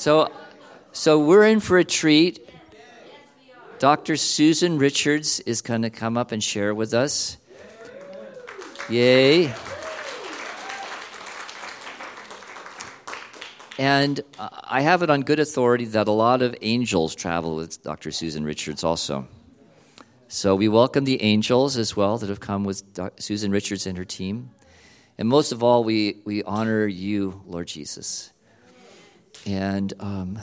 So, so we're in for a treat. Dr. Susan Richards is going to come up and share with us. Yay. And I have it on good authority that a lot of angels travel with Dr. Susan Richards also. So we welcome the angels as well that have come with Susan Richards and her team. And most of all, we, we honor you, Lord Jesus and um,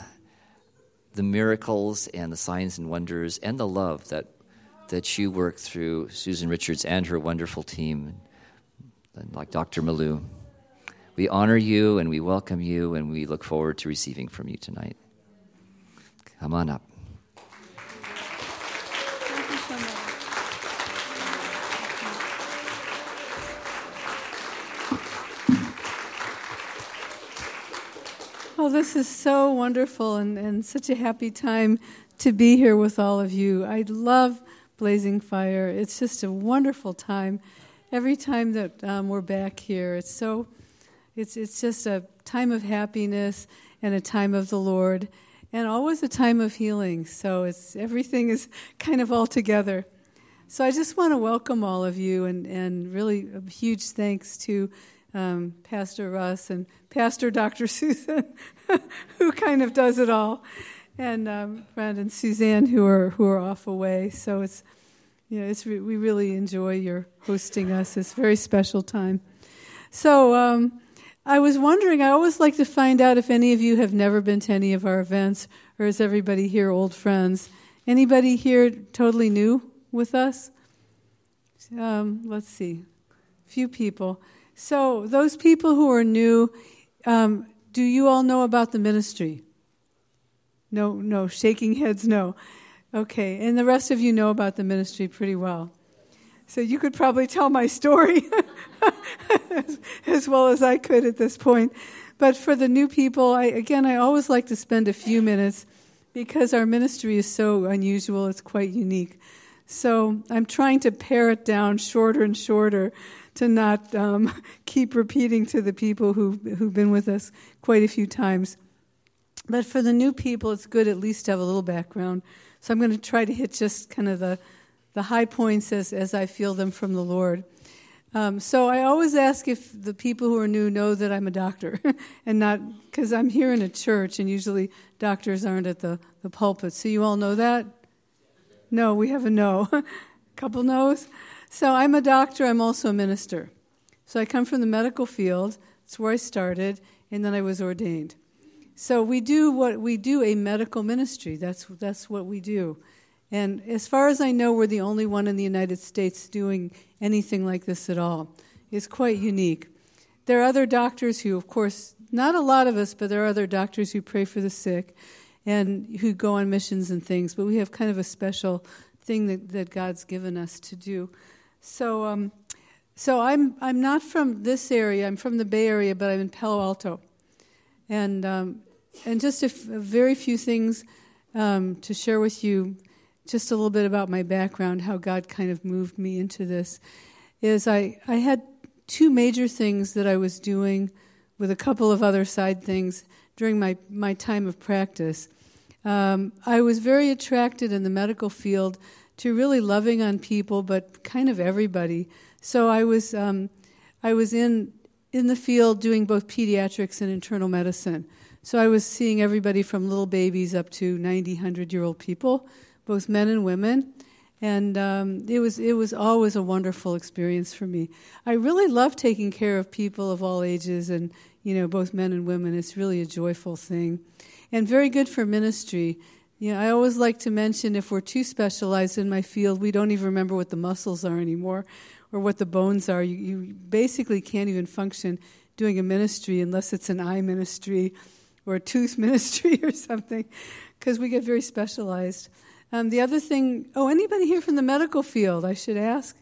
the miracles and the signs and wonders and the love that that you work through Susan Richards and her wonderful team, and like Dr. Malou. We honor you and we welcome you and we look forward to receiving from you tonight. Come on up. Well, this is so wonderful and, and such a happy time to be here with all of you. I love Blazing Fire. It's just a wonderful time. Every time that um, we're back here, it's so, it's, it's just a time of happiness and a time of the Lord and always a time of healing. So it's, everything is kind of all together. So I just want to welcome all of you and, and really a huge thanks to um, Pastor Russ and Pastor Dr. Susan, who kind of does it all, and um, and Suzanne, who are who are off away. So it's know, it's re- we really enjoy your hosting us. It's a very special time. So um, I was wondering. I always like to find out if any of you have never been to any of our events, or is everybody here old friends? Anybody here totally new with us? Um, let's see, a few people. So, those people who are new, um, do you all know about the ministry? No, no, shaking heads, no. Okay, and the rest of you know about the ministry pretty well. So, you could probably tell my story as, as well as I could at this point. But for the new people, I, again, I always like to spend a few minutes because our ministry is so unusual, it's quite unique. So, I'm trying to pare it down shorter and shorter to not um, keep repeating to the people who, who've been with us quite a few times. But for the new people, it's good at least to have a little background. So I'm going to try to hit just kind of the, the high points as, as I feel them from the Lord. Um, so I always ask if the people who are new know that I'm a doctor and not because I'm here in a church and usually doctors aren't at the, the pulpit. So you all know that? No, we have a no. Couple no's? So I'm a doctor, I'm also a minister. So I come from the medical field, that's where I started, and then I was ordained. So we do what we do a medical ministry. That's that's what we do. And as far as I know, we're the only one in the United States doing anything like this at all. It's quite unique. There are other doctors who, of course, not a lot of us, but there are other doctors who pray for the sick and who go on missions and things, but we have kind of a special thing that, that God's given us to do. So, um, so I'm I'm not from this area. I'm from the Bay Area, but I'm in Palo Alto, and um, and just a, f- a very few things um, to share with you. Just a little bit about my background, how God kind of moved me into this. Is I I had two major things that I was doing with a couple of other side things during my my time of practice. Um, I was very attracted in the medical field to really loving on people, but kind of everybody. So I was um, I was in in the field doing both pediatrics and internal medicine. So I was seeing everybody from little babies up to 90, 100 year old people, both men and women. And um, it was it was always a wonderful experience for me. I really love taking care of people of all ages, and you know both men and women. It's really a joyful thing, and very good for ministry. Yeah, I always like to mention if we're too specialized in my field, we don't even remember what the muscles are anymore or what the bones are. You, you basically can't even function doing a ministry unless it's an eye ministry or a tooth ministry or something because we get very specialized. Um, the other thing, oh, anybody here from the medical field, I should ask?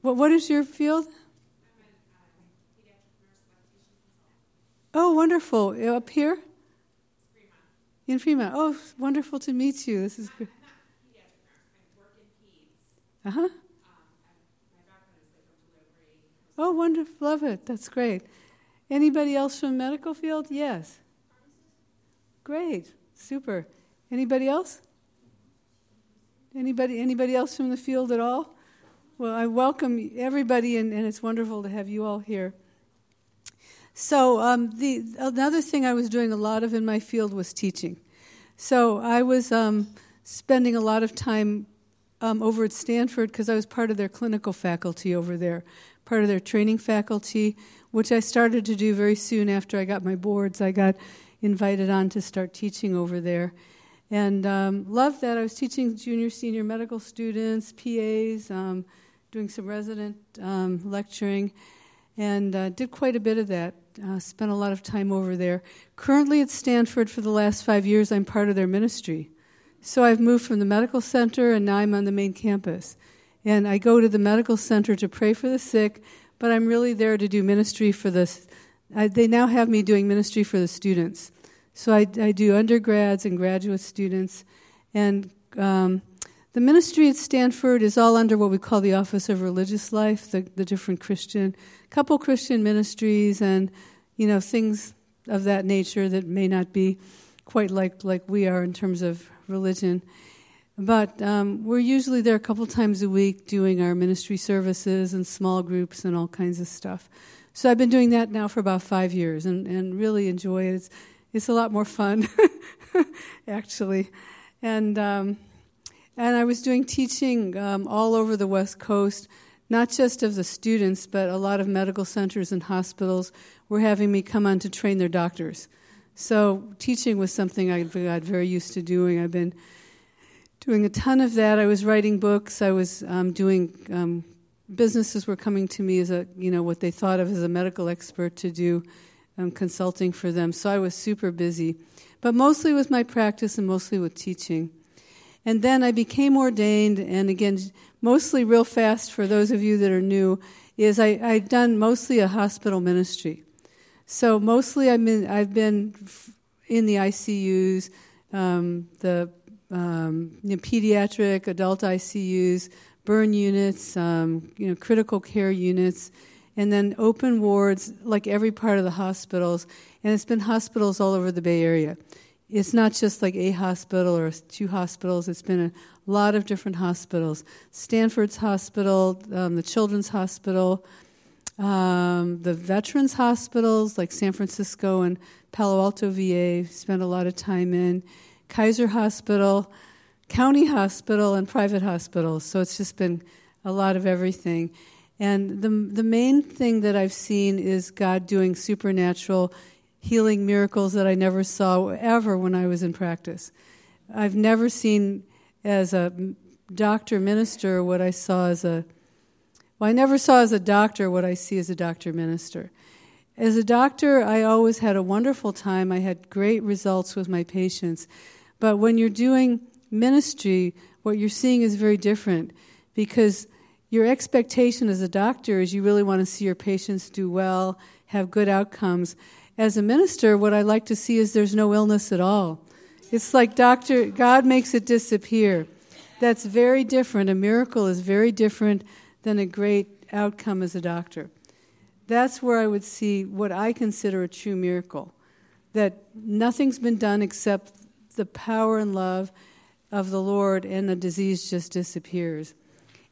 What, what is your field? Oh, wonderful. Up here? In Fremont. Oh, wonderful to meet you. This is great. Uh huh. Oh, wonderful. Love it. That's great. Anybody else from medical field? Yes. Great, super. Anybody else? Anybody, anybody else from the field at all? Well, I welcome everybody, and, and it's wonderful to have you all here. So, um, the another thing I was doing a lot of in my field was teaching. So, I was um, spending a lot of time um, over at Stanford because I was part of their clinical faculty over there, part of their training faculty, which I started to do very soon after I got my boards. I got invited on to start teaching over there and um, loved that. I was teaching junior, senior medical students, PAs, um, doing some resident um, lecturing, and uh, did quite a bit of that. Uh, spent a lot of time over there. Currently at Stanford for the last five years, I'm part of their ministry. So I've moved from the medical center, and now I'm on the main campus. And I go to the medical center to pray for the sick, but I'm really there to do ministry for the. I, they now have me doing ministry for the students. So I, I do undergrads and graduate students. And um, the ministry at Stanford is all under what we call the Office of Religious Life, the, the different Christian, couple Christian ministries and, you know, things of that nature that may not be quite like, like we are in terms of religion. But um, we're usually there a couple times a week doing our ministry services and small groups and all kinds of stuff. So I've been doing that now for about five years and, and really enjoy it. It's, it's a lot more fun, actually. And, um, and I was doing teaching um, all over the West Coast, not just of the students, but a lot of medical centers and hospitals were having me come on to train their doctors. So teaching was something I got very used to doing. I've been doing a ton of that. I was writing books. I was um, doing um, businesses were coming to me as a you know what they thought of as a medical expert to do um, consulting for them. So I was super busy, but mostly with my practice and mostly with teaching. And then I became ordained, and again, mostly real fast for those of you that are new, is I, I've done mostly a hospital ministry. So mostly I've been, I've been in the ICUs, um, the um, you know, pediatric, adult ICUs, burn units, um, you know, critical care units, and then open wards like every part of the hospitals. And it's been hospitals all over the Bay Area. It's not just like a hospital or two hospitals, it's been a lot of different hospitals. Stanford's Hospital, um, the Children's Hospital, um, the Veterans Hospitals like San Francisco and Palo Alto VA, spent a lot of time in. Kaiser Hospital, County Hospital, and private hospitals. So it's just been a lot of everything. And the, the main thing that I've seen is God doing supernatural healing miracles that I never saw ever when I was in practice. I've never seen as a doctor minister what I saw as a well, I never saw as a doctor what I see as a doctor minister. As a doctor, I always had a wonderful time. I had great results with my patients. But when you're doing ministry, what you're seeing is very different because your expectation as a doctor is you really want to see your patients do well, have good outcomes. As a minister, what I like to see is there's no illness at all. It's like doctor God makes it disappear. That's very different. A miracle is very different than a great outcome as a doctor. That's where I would see what I consider a true miracle. That nothing's been done except the power and love of the Lord, and the disease just disappears.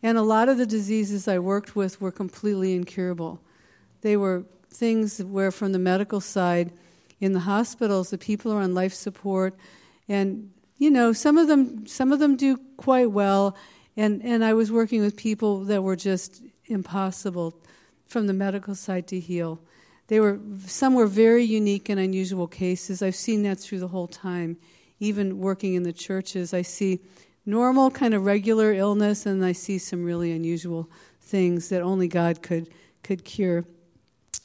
And a lot of the diseases I worked with were completely incurable. They were things where, from the medical side, in the hospitals, the people are on life support, and you know some of them some of them do quite well. And and I was working with people that were just impossible from the medical side to heal. They were some were very unique and unusual cases. I've seen that through the whole time, even working in the churches. I see normal, kind of regular illness, and I see some really unusual things that only God could, could cure.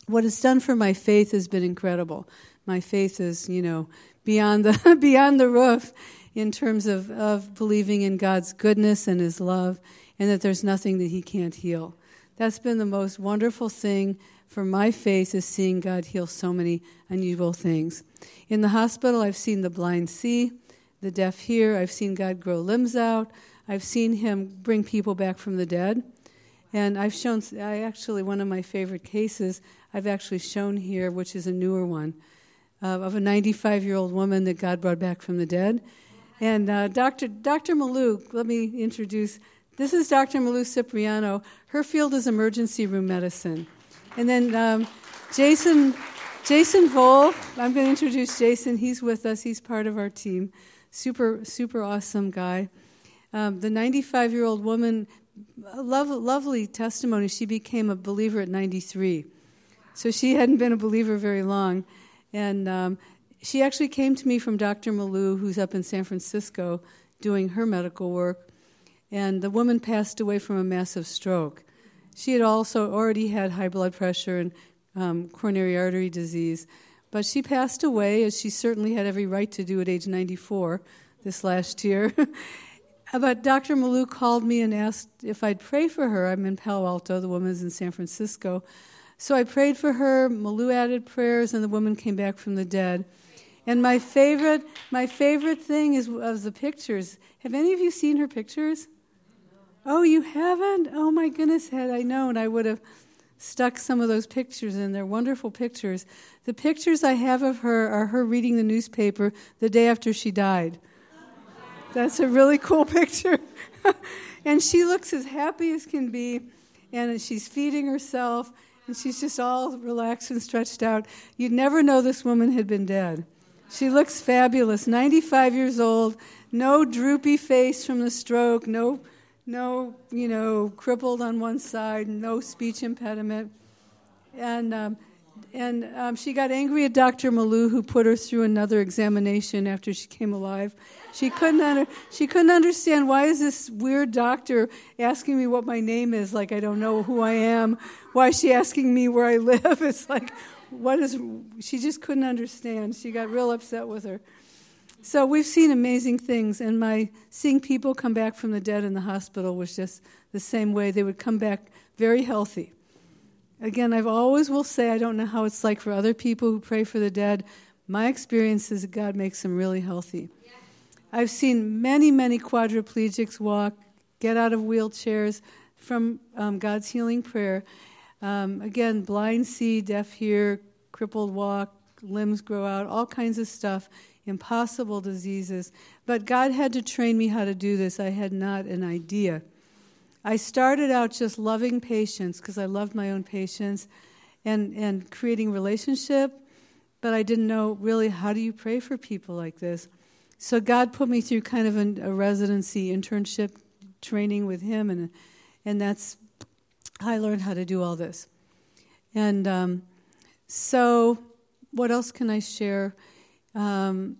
What it's done for my faith has been incredible. My faith is, you know, beyond the, beyond the roof in terms of, of believing in God's goodness and His love, and that there's nothing that He can't heal. That's been the most wonderful thing for my faith is seeing God heal so many unusual things. In the hospital, I've seen the blind see the deaf hear. I've seen God grow limbs out. I've seen Him bring people back from the dead. And I've shown, I actually, one of my favorite cases, I've actually shown here, which is a newer one. uh, of a 95 year old woman that God brought back from the dead. And uh, Dr. Dr. Malou, let me introduce. This is Dr. Malou Cipriano. Her field is emergency room medicine. And then um, Jason, Jason Vole. I'm going to introduce Jason. He's with us. He's part of our team. Super, super awesome guy. Um, the 95 year old woman, love, lovely testimony. She became a believer at 93. So she hadn't been a believer very long. And um, she actually came to me from Dr. Malou, who's up in San Francisco doing her medical work. And the woman passed away from a massive stroke. She had also already had high blood pressure and um, coronary artery disease. But she passed away, as she certainly had every right to do at age 94 this last year. but Dr. Malou called me and asked if I'd pray for her. I'm in Palo Alto, the woman's in San Francisco. So I prayed for her. Malou added prayers, and the woman came back from the dead. And my favorite, my favorite thing is of the pictures. Have any of you seen her pictures? Oh, you haven't? Oh my goodness, had I known, I would have stuck some of those pictures in. They're wonderful pictures. The pictures I have of her are her reading the newspaper the day after she died. That's a really cool picture. and she looks as happy as can be, and she's feeding herself, and she's just all relaxed and stretched out. You'd never know this woman had been dead. She looks fabulous, 95 years old, no droopy face from the stroke, no, no, you know, crippled on one side, no speech impediment. And, um, and um, she got angry at Dr. Malou, who put her through another examination after she came alive. She couldn't, under, she couldn't understand why is this weird doctor asking me what my name is, like I don't know who I am. Why is she asking me where I live? It's like, what is, she just couldn't understand. She got real upset with her. So we've seen amazing things, and my seeing people come back from the dead in the hospital was just the same way. They would come back very healthy. Again, I've always will say I don't know how it's like for other people who pray for the dead. My experience is God makes them really healthy. I've seen many, many quadriplegics walk, get out of wheelchairs from um, God's healing prayer. Um, again, blind see, deaf hear, crippled walk, limbs grow out, all kinds of stuff, impossible diseases. But God had to train me how to do this. I had not an idea. I started out just loving patients because I loved my own patients and, and creating relationship, but I didn't know really how do you pray for people like this. So God put me through kind of an, a residency internship training with Him, and and that's how I learned how to do all this. And um, so, what else can I share? Um,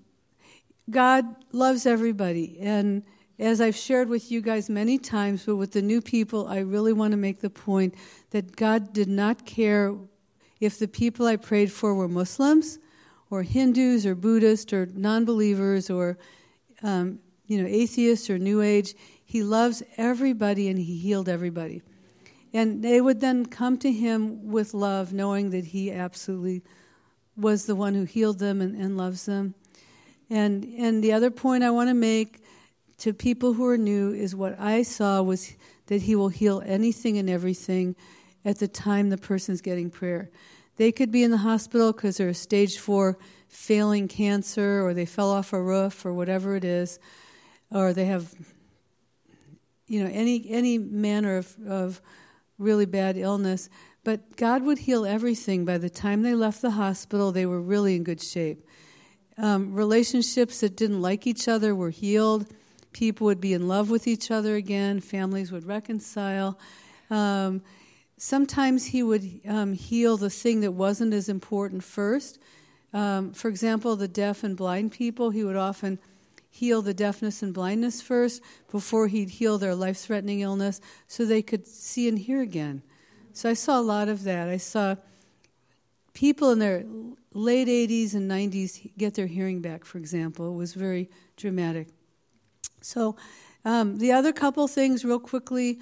God loves everybody, and as I've shared with you guys many times, but with the new people, I really want to make the point that God did not care if the people I prayed for were Muslims or Hindus or Buddhists or non believers or um, you know, atheists or New Age. He loves everybody and he healed everybody. And they would then come to him with love, knowing that he absolutely was the one who healed them and, and loves them. And, and the other point I want to make to people who are new is what I saw was that he will heal anything and everything at the time the person's getting prayer. They could be in the hospital because they're stage four failing cancer, or they fell off a roof, or whatever it is, or they have, you know, any any manner of, of really bad illness. But God would heal everything. By the time they left the hospital, they were really in good shape. Um, relationships that didn't like each other were healed. People would be in love with each other again. Families would reconcile. Um, sometimes he would um, heal the thing that wasn't as important first. Um, for example, the deaf and blind people, he would often heal the deafness and blindness first before he'd heal their life threatening illness so they could see and hear again. So I saw a lot of that. I saw people in their late 80s and 90s get their hearing back, for example. It was very dramatic. So, um, the other couple things, real quickly,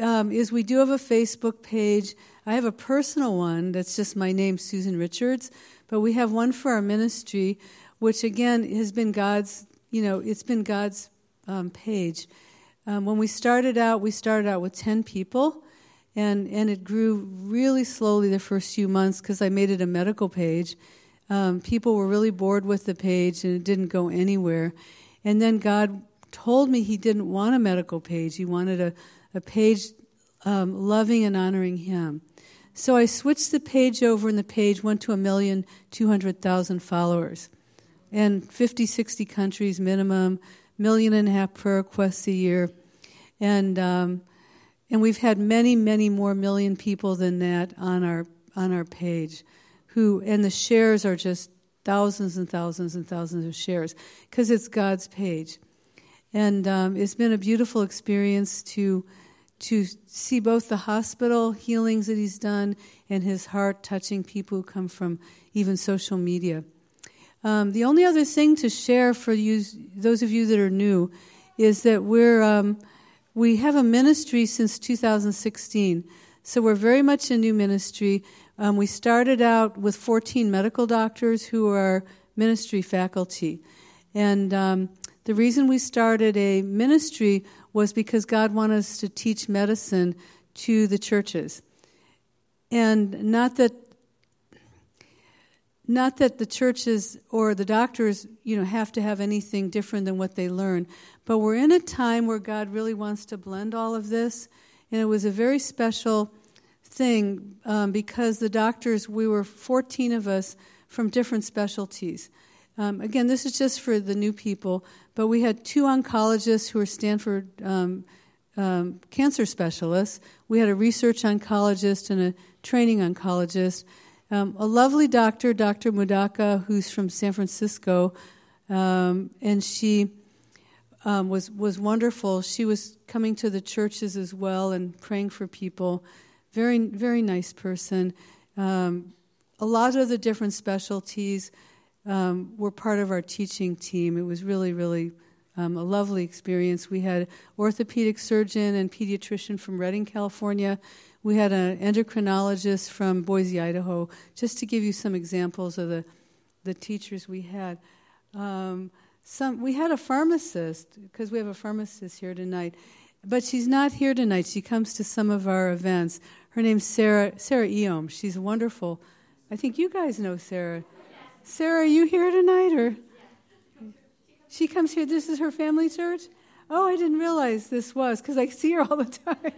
um, is we do have a Facebook page. I have a personal one that's just my name, Susan Richards, but we have one for our ministry, which again has been God's, you know, it's been God's um, page. Um, when we started out, we started out with 10 people, and, and it grew really slowly the first few months because I made it a medical page. um, people were really bored with the page and it didn't go anywhere. And then God told me He didn't want a medical page, He wanted a, a page um, loving and honoring Him. So I switched the page over, and the page went to a million two hundred thousand followers, and 50, 60 countries minimum, million and a half prayer requests a year, and um, and we've had many, many more million people than that on our on our page who, and the shares are just thousands and thousands and thousands of shares because it's God's page. And um, it's been a beautiful experience to to see both the hospital healings that he's done and his heart touching people who come from even social media. Um, the only other thing to share for you, those of you that are new, is that we're um, we have a ministry since 2016. So we're very much a new ministry. Um, we started out with 14 medical doctors who are ministry faculty. And um, the reason we started a ministry was because God wanted us to teach medicine to the churches. And not that not that the churches or the doctors, you know, have to have anything different than what they learn, but we're in a time where God really wants to blend all of this, and it was a very special thing um, because the doctors, we were 14 of us from different specialties. Um, again, this is just for the new people, but we had two oncologists who are Stanford um, um, cancer specialists. We had a research oncologist and a training oncologist. Um, a lovely doctor, Dr. Mudaka, who's from San Francisco, um, and she um, was was wonderful. She was coming to the churches as well and praying for people. Very, very nice person. Um, a lot of the different specialties um, were part of our teaching team. It was really, really um, a lovely experience. We had orthopedic surgeon and pediatrician from Redding, California. We had an endocrinologist from Boise, Idaho. Just to give you some examples of the the teachers we had. Um, some we had a pharmacist because we have a pharmacist here tonight, but she's not here tonight. She comes to some of our events. Her name's Sarah, Sarah Eom. She's wonderful. I think you guys know Sarah. Sarah, are you here tonight? Or she comes here. This is her family church. Oh, I didn't realize this was because I see her all the time.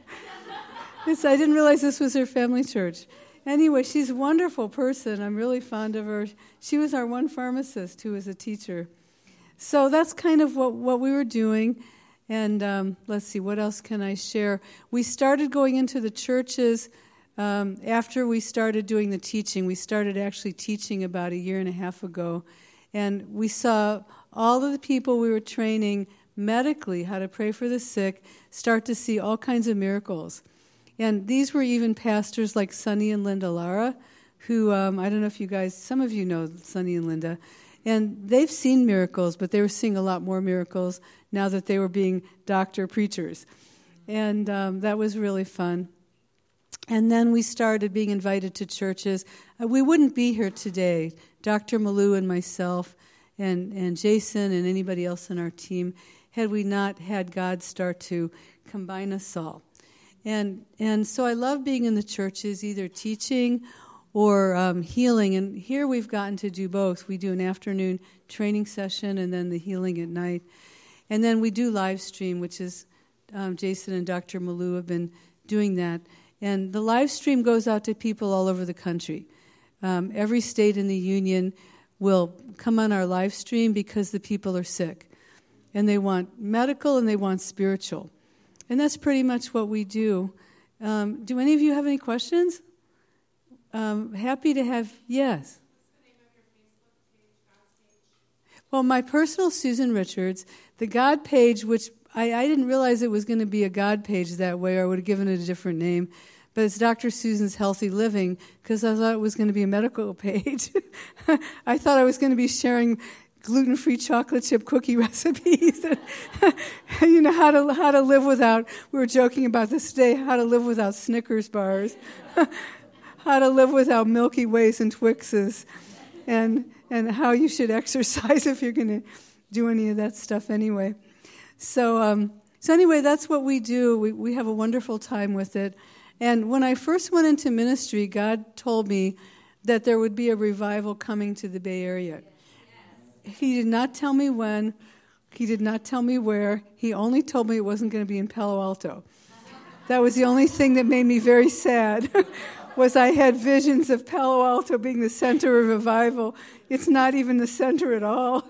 I didn't realize this was her family church. Anyway, she's a wonderful person. I'm really fond of her. She was our one pharmacist who was a teacher. So that's kind of what, what we were doing. And um, let's see, what else can I share? We started going into the churches um, after we started doing the teaching. We started actually teaching about a year and a half ago. And we saw all of the people we were training medically, how to pray for the sick, start to see all kinds of miracles. And these were even pastors like Sonny and Linda Lara, who um, I don't know if you guys, some of you know Sonny and Linda. And they've seen miracles, but they were seeing a lot more miracles now that they were being doctor preachers. And um, that was really fun. And then we started being invited to churches. Uh, we wouldn't be here today, Dr. Malou and myself, and, and Jason, and anybody else in our team, had we not had God start to combine us all. And, and so I love being in the churches, either teaching or um, healing. And here we've gotten to do both. We do an afternoon training session and then the healing at night. And then we do live stream, which is um, Jason and Dr. Malou have been doing that. And the live stream goes out to people all over the country. Um, every state in the union will come on our live stream because the people are sick. And they want medical and they want spiritual. And that's pretty much what we do. Um, do any of you have any questions? Um, happy to have, yes. Well, my personal Susan Richards, the God page, which I, I didn't realize it was going to be a God page that way, or I would have given it a different name. But it's Dr. Susan's Healthy Living because I thought it was going to be a medical page. I thought I was going to be sharing gluten free chocolate chip cookie recipes. you know, how to, how to live without, we were joking about this today, how to live without Snickers bars, how to live without Milky Ways and Twixes, and, and how you should exercise if you're going to do any of that stuff anyway. So, um, so anyway, that's what we do. We, we have a wonderful time with it. And when I first went into ministry, God told me that there would be a revival coming to the Bay Area. He did not tell me when, he did not tell me where. He only told me it wasn't going to be in Palo Alto. That was the only thing that made me very sad. was I had visions of Palo Alto being the center of revival. It's not even the center at all.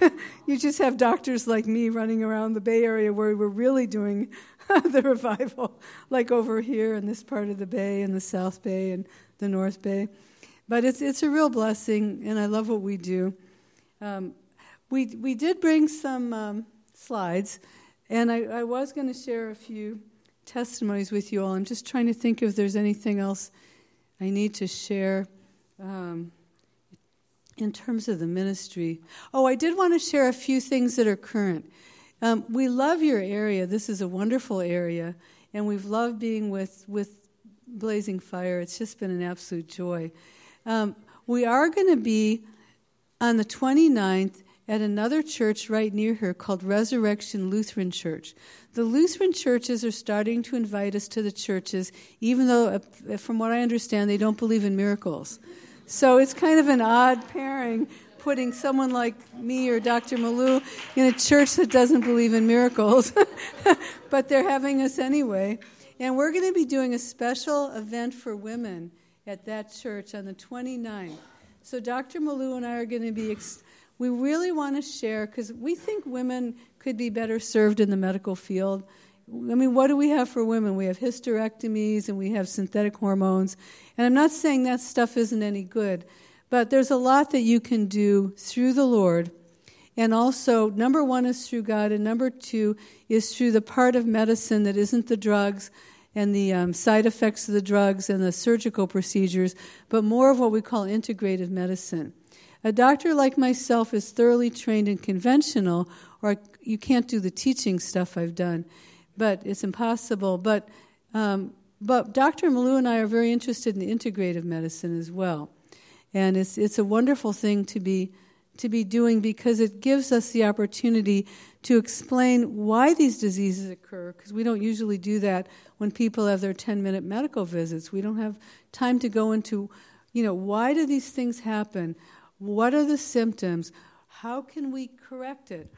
you just have doctors like me running around the Bay Area where we're really doing the revival, like over here in this part of the Bay and the South Bay and the North Bay. But it's, it's a real blessing, and I love what we do. Um, we, we did bring some um, slides, and I, I was going to share a few testimonies with you all. I'm just trying to think if there's anything else I need to share um, in terms of the ministry. Oh, I did want to share a few things that are current. Um, we love your area. This is a wonderful area, and we've loved being with, with Blazing Fire. It's just been an absolute joy. Um, we are going to be on the 29th at another church right near here called Resurrection Lutheran Church. The Lutheran churches are starting to invite us to the churches, even though, uh, from what I understand, they don't believe in miracles. So it's kind of an odd pairing putting someone like me or Dr. Malou in a church that doesn't believe in miracles, but they're having us anyway. And we're going to be doing a special event for women at that church on the 29th. So Dr. Malou and I are going to be, ex- we really want to share because we think women could be better served in the medical field. I mean, what do we have for women? We have hysterectomies and we have synthetic hormones. And I'm not saying that stuff isn't any good, but there's a lot that you can do through the Lord. And also, number one is through God, and number two is through the part of medicine that isn't the drugs and the um, side effects of the drugs and the surgical procedures, but more of what we call integrative medicine. A doctor like myself is thoroughly trained in conventional, or you can't do the teaching stuff I've done, but it's impossible. But, um, but Dr. Malou and I are very interested in integrative medicine as well. And it's, it's a wonderful thing to be, to be doing because it gives us the opportunity to explain why these diseases occur, because we don't usually do that when people have their 10 minute medical visits. We don't have time to go into, you know, why do these things happen? What are the symptoms? How can we correct it?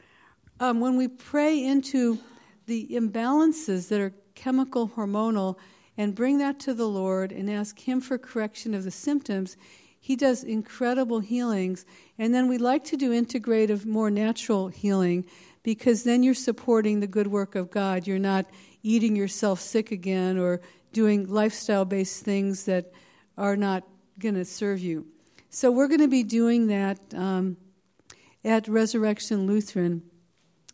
Um, when we pray into the imbalances that are chemical, hormonal, and bring that to the Lord and ask Him for correction of the symptoms, He does incredible healings. And then we like to do integrative, more natural healing because then you're supporting the good work of God. You're not eating yourself sick again or doing lifestyle based things that are not going to serve you. So we're going to be doing that um, at Resurrection Lutheran.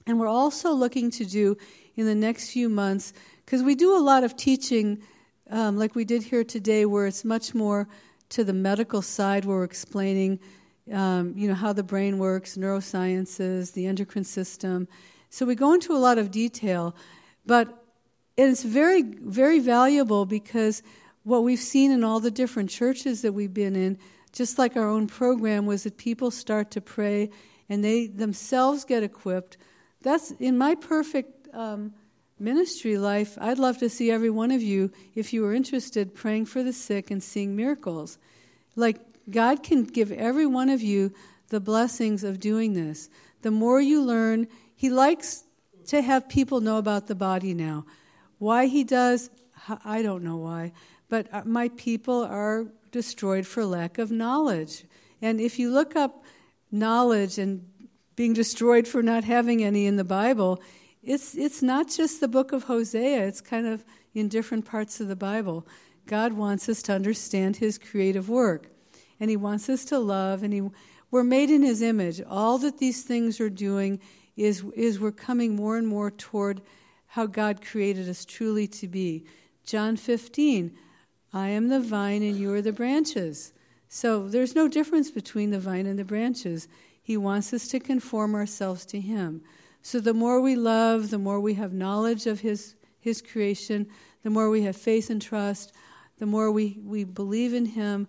And we're also looking to do in the next few months, because we do a lot of teaching, um, like we did here today, where it's much more to the medical side, where we're explaining, um, you know, how the brain works, neurosciences, the endocrine system. So we go into a lot of detail, but it's very, very valuable because what we've seen in all the different churches that we've been in, just like our own program, was that people start to pray and they themselves get equipped. That's in my perfect um, ministry life. I'd love to see every one of you, if you were interested, praying for the sick and seeing miracles. Like God can give every one of you the blessings of doing this. The more you learn, He likes to have people know about the body now. Why he does, I don't know why. But uh, my people are destroyed for lack of knowledge. And if you look up knowledge and being destroyed for not having any in the Bible, it's, it's not just the book of Hosea, it's kind of in different parts of the Bible. God wants us to understand his creative work. And he wants us to love, and he, we're made in his image. All that these things are doing is, is we're coming more and more toward how God created us truly to be. John 15, I am the vine and you are the branches. So there's no difference between the vine and the branches. He wants us to conform ourselves to Him. So the more we love, the more we have knowledge of His, his creation, the more we have faith and trust, the more we, we believe in Him,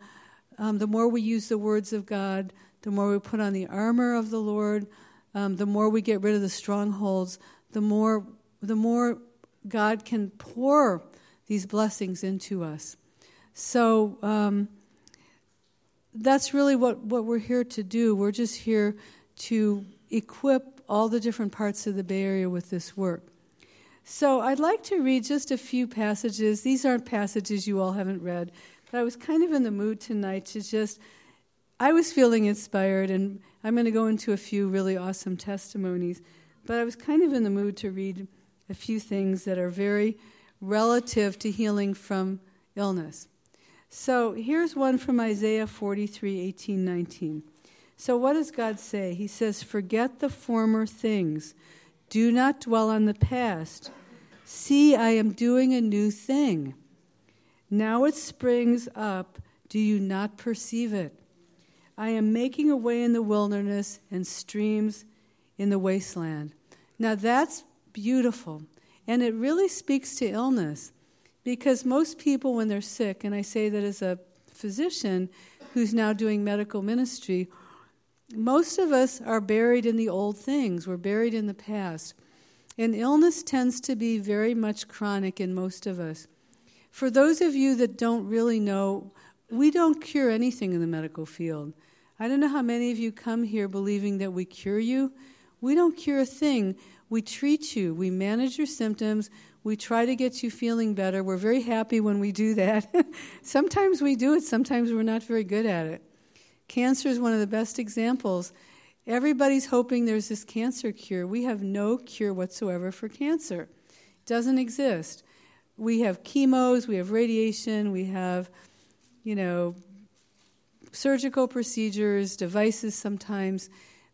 um, the more we use the words of God, the more we put on the armor of the Lord, um, the more we get rid of the strongholds, the more the more God can pour these blessings into us. So, um, that's really what, what we're here to do. We're just here to equip all the different parts of the Bay Area with this work. So I'd like to read just a few passages. These aren't passages you all haven't read, but I was kind of in the mood tonight to just, I was feeling inspired, and I'm going to go into a few really awesome testimonies, but I was kind of in the mood to read a few things that are very relative to healing from illness. So here's one from Isaiah 43 18, 19. So, what does God say? He says, Forget the former things, do not dwell on the past. See, I am doing a new thing. Now it springs up. Do you not perceive it? I am making a way in the wilderness and streams in the wasteland. Now that's beautiful. And it really speaks to illness because most people, when they're sick, and I say that as a physician who's now doing medical ministry, most of us are buried in the old things. We're buried in the past. And illness tends to be very much chronic in most of us. For those of you that don't really know, we don't cure anything in the medical field. I don't know how many of you come here believing that we cure you. We don't cure a thing. We treat you, we manage your symptoms, we try to get you feeling better. We're very happy when we do that. sometimes we do it, sometimes we're not very good at it. Cancer is one of the best examples. Everybody's hoping there's this cancer cure. We have no cure whatsoever for cancer. It doesn't exist. We have chemos, we have radiation, we have, you know, surgical procedures, devices sometimes.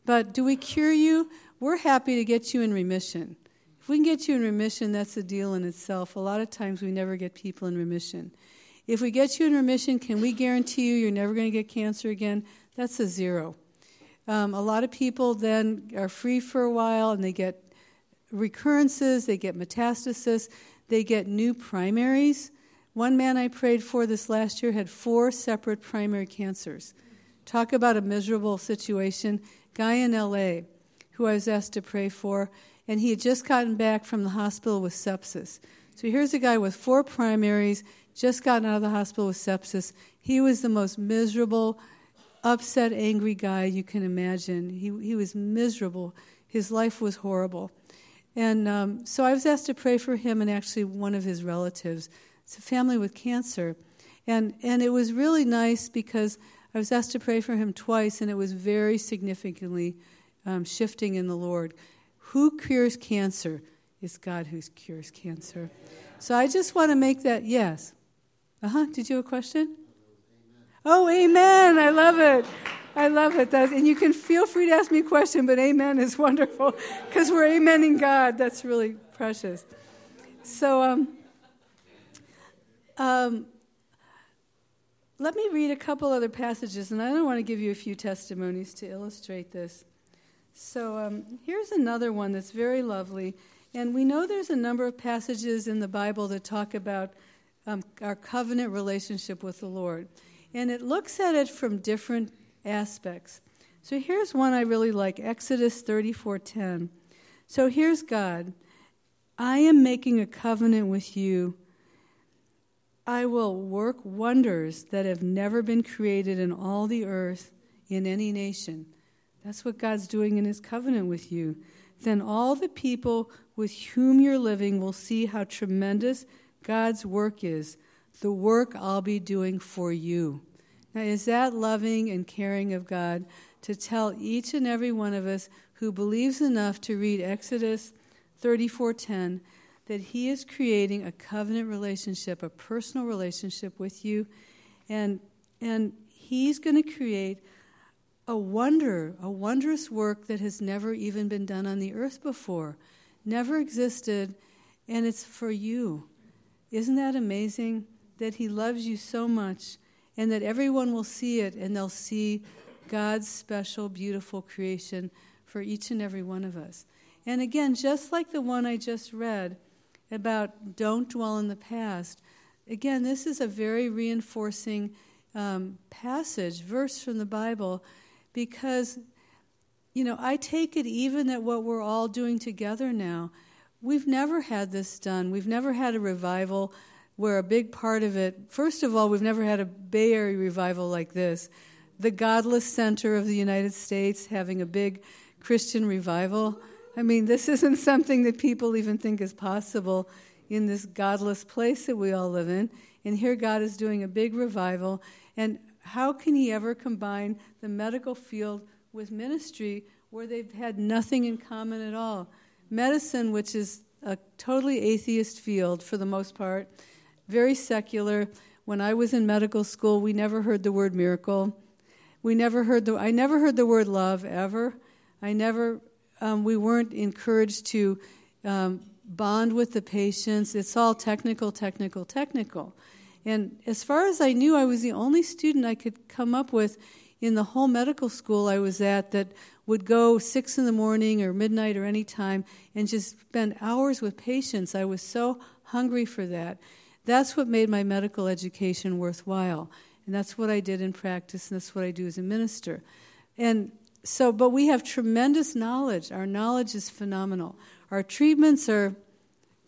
But do we cure you? We're happy to get you in remission. If we can get you in remission, that's a deal in itself. A lot of times we never get people in remission. If we get you in remission, can we guarantee you you're never going to get cancer again? That's a zero. Um, a lot of people then are free for a while and they get recurrences, they get metastasis, they get new primaries. One man I prayed for this last year had four separate primary cancers. Talk about a miserable situation. Guy in LA, who I was asked to pray for, and he had just gotten back from the hospital with sepsis. So here's a guy with four primaries just gotten out of the hospital with sepsis. He was the most miserable, upset, angry guy you can imagine. He, he was miserable. His life was horrible. And um, so I was asked to pray for him and actually one of his relatives. It's a family with cancer. And, and it was really nice because I was asked to pray for him twice, and it was very significantly um, shifting in the Lord. Who cures cancer? It's God who cures cancer. So I just want to make that, yes. Uh huh. Did you have a question? Oh, amen. I love it. I love it. That's, and you can feel free to ask me a question, but amen is wonderful because we're amening God. That's really precious. So, um, um, let me read a couple other passages, and I don't want to give you a few testimonies to illustrate this. So, um, here's another one that's very lovely. And we know there's a number of passages in the Bible that talk about um, our covenant relationship with the Lord. And it looks at it from different aspects. So here's one I really like, Exodus 34:10. So here's God. I am making a covenant with you. I will work wonders that have never been created in all the earth in any nation. That's what God's doing in his covenant with you. Then all the people with whom you're living will see how tremendous God's work is, the work I'll be doing for you. Now, is that loving and caring of God to tell each and every one of us who believes enough to read Exodus 34:10 that he is creating a covenant relationship, a personal relationship with you and and he's going to create a wonder, a wondrous work that has never even been done on the earth before, never existed, and it's for you. Isn't that amazing? That He loves you so much and that everyone will see it and they'll see God's special, beautiful creation for each and every one of us. And again, just like the one I just read about don't dwell in the past, again, this is a very reinforcing um, passage, verse from the Bible, because, you know, I take it even that what we're all doing together now We've never had this done. We've never had a revival where a big part of it, first of all, we've never had a Bay Area revival like this. the godless center of the United States having a big Christian revival. I mean, this isn't something that people even think is possible in this godless place that we all live in. And here God is doing a big revival. And how can He ever combine the medical field with ministry where they've had nothing in common at all? Medicine, which is a totally atheist field for the most part, very secular. When I was in medical school, we never heard the word miracle. We never heard the, I never heard the word love ever. I never, um, we weren't encouraged to um, bond with the patients. It's all technical, technical, technical. And as far as I knew, I was the only student I could come up with in the whole medical school I was at that would go six in the morning or midnight or any time and just spend hours with patients. I was so hungry for that. That's what made my medical education worthwhile. And that's what I did in practice, and that's what I do as a minister. And so, but we have tremendous knowledge. Our knowledge is phenomenal. Our treatments are,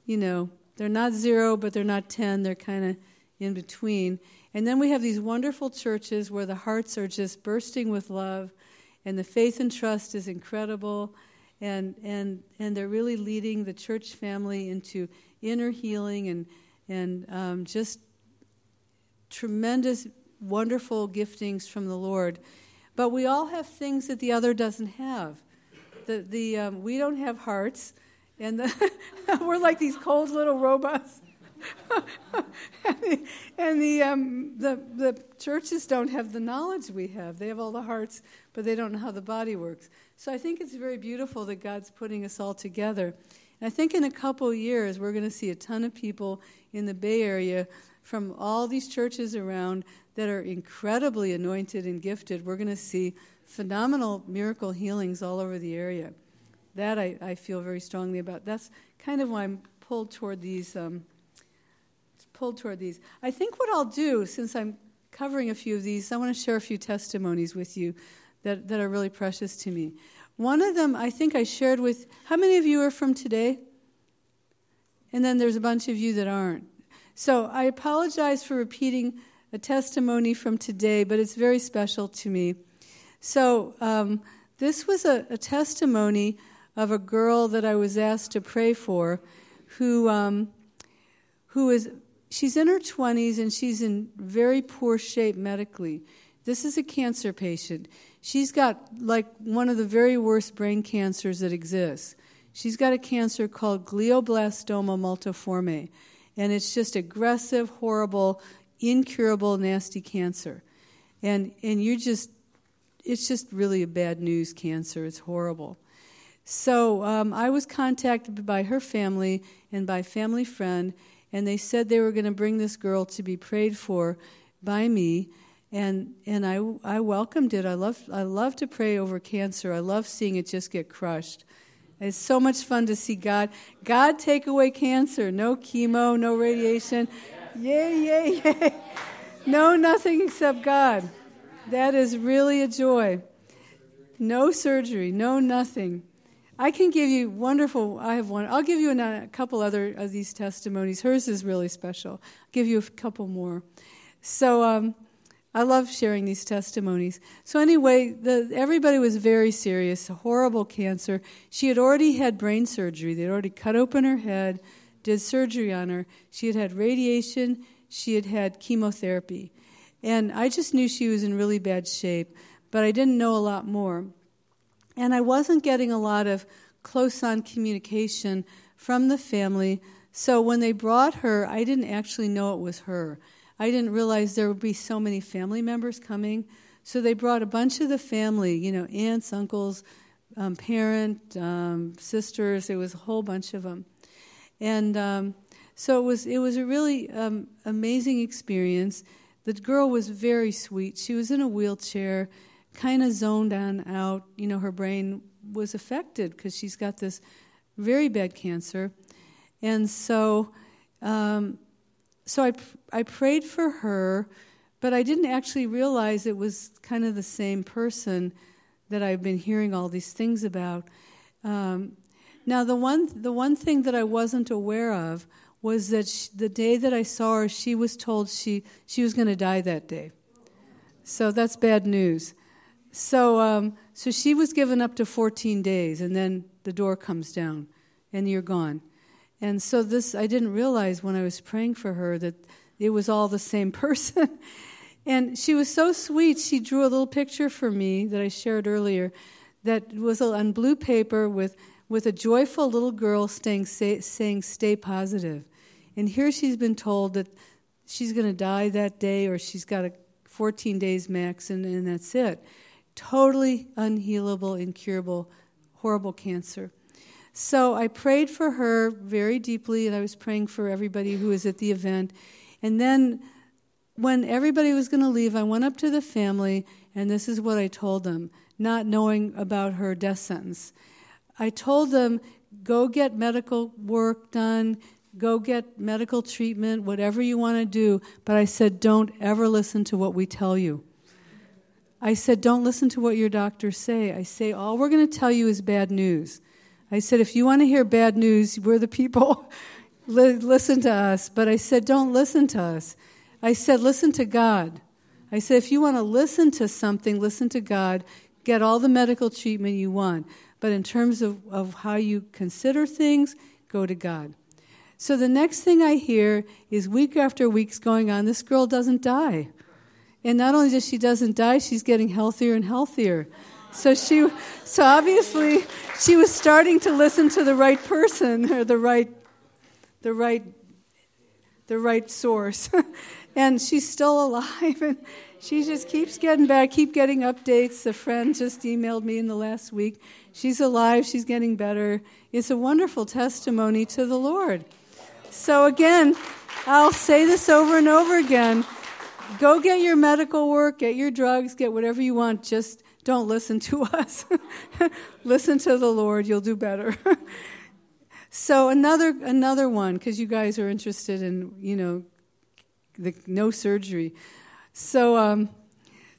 you know, they're not zero, but they're not 10. They're kind of in between. And then we have these wonderful churches where the hearts are just bursting with love and the faith and trust is incredible. And, and, and they're really leading the church family into inner healing and, and um, just tremendous, wonderful giftings from the Lord. But we all have things that the other doesn't have. The, the, um, we don't have hearts, and the we're like these cold little robots. and the, and the, um, the, the churches don't have the knowledge we have. They have all the hearts, but they don't know how the body works. So I think it's very beautiful that God's putting us all together. And I think in a couple years, we're going to see a ton of people in the Bay Area from all these churches around that are incredibly anointed and gifted. We're going to see phenomenal miracle healings all over the area. That I, I feel very strongly about. That's kind of why I'm pulled toward these. Um, pulled toward these. I think what I'll do, since I'm covering a few of these, I want to share a few testimonies with you that, that are really precious to me. One of them I think I shared with, how many of you are from today? And then there's a bunch of you that aren't. So I apologize for repeating a testimony from today, but it's very special to me. So um, this was a, a, testimony of a girl that I was asked to pray for who, um, who is she's in her 20s and she's in very poor shape medically. This is a cancer patient. She's got like one of the very worst brain cancers that exists. She's got a cancer called glioblastoma multiforme, and it's just aggressive, horrible, incurable, nasty cancer. And and you just it's just really a bad news cancer. It's horrible. So um, I was contacted by her family and by family friend, and they said they were going to bring this girl to be prayed for by me and and I I welcomed it. I love I love to pray over cancer. I love seeing it just get crushed. It's so much fun to see God God take away cancer. No chemo, no radiation. Yay, yay, yay. No nothing except God. That is really a joy. No surgery, no nothing. I can give you wonderful. I have one. I'll give you a couple other of these testimonies. Hers is really special. I'll give you a couple more. So um, I love sharing these testimonies. So anyway, the, everybody was very serious. Horrible cancer. She had already had brain surgery. They'd already cut open her head, did surgery on her. She had had radiation. She had had chemotherapy, and I just knew she was in really bad shape, but I didn't know a lot more. And I wasn't getting a lot of close on communication from the family. So when they brought her, I didn't actually know it was her. I didn't realize there would be so many family members coming. So they brought a bunch of the family, you know, aunts, uncles, um, parent, um, sisters. It was a whole bunch of them, and um, so it was. It was a really um, amazing experience. The girl was very sweet. She was in a wheelchair kind of zoned on out. You know, her brain was affected because she's got this very bad cancer. And so, um, so I, I prayed for her, but I didn't actually realize it was kind of the same person that I've been hearing all these things about. Um, now, the one, the one thing that I wasn't aware of was that she, the day that I saw her, she was told she, she was going to die that day. So that's bad news. So, um, so she was given up to 14 days, and then the door comes down, and you're gone. And so this, I didn't realize when I was praying for her that it was all the same person. and she was so sweet. She drew a little picture for me that I shared earlier that was on blue paper with, with a joyful little girl staying, say, saying, Stay positive. And here she's been told that she's going to die that day or she's got a 14 days max and, and that's it. Totally unhealable, incurable, horrible cancer. So I prayed for her very deeply, and I was praying for everybody who was at the event. And then when everybody was going to leave, I went up to the family, and this is what I told them, not knowing about her death sentence. I told them, go get medical work done, go get medical treatment, whatever you want to do. But I said, don't ever listen to what we tell you. I said, don't listen to what your doctors say. I say, all we're going to tell you is bad news. I said, if you want to hear bad news, we're the people. listen to us. But I said, don't listen to us. I said, listen to God. I said, if you want to listen to something, listen to God. Get all the medical treatment you want. But in terms of, of how you consider things, go to God. So the next thing I hear is week after week's going on, this girl doesn't die. And not only does she doesn't die, she's getting healthier and healthier. So she, so obviously, she was starting to listen to the right person or the right, the right, the right source, and she's still alive. And she just keeps getting back, keep getting updates. A friend just emailed me in the last week. She's alive. She's getting better. It's a wonderful testimony to the Lord. So again, I'll say this over and over again. Go get your medical work, get your drugs, get whatever you want. Just don't listen to us. listen to the Lord, you'll do better. so another another one because you guys are interested in, you know, the no surgery. So um,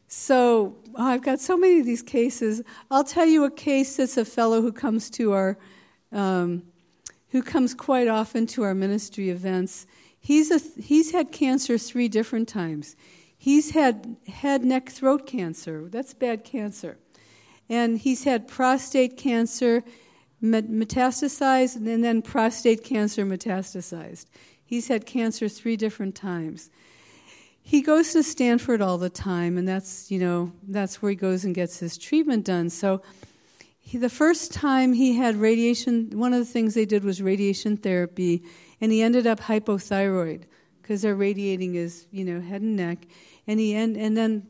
so oh, I've got so many of these cases. I'll tell you a case that's a fellow who comes to our um, who comes quite often to our ministry events. He's a, he's had cancer three different times. He's had head, neck, throat cancer. That's bad cancer. And he's had prostate cancer metastasized and then prostate cancer metastasized. He's had cancer three different times. He goes to Stanford all the time, and that's, you know, that's where he goes and gets his treatment done. So he, the first time he had radiation, one of the things they did was radiation therapy, and he ended up hypothyroid because they're radiating his, you know, head and neck and he end, and then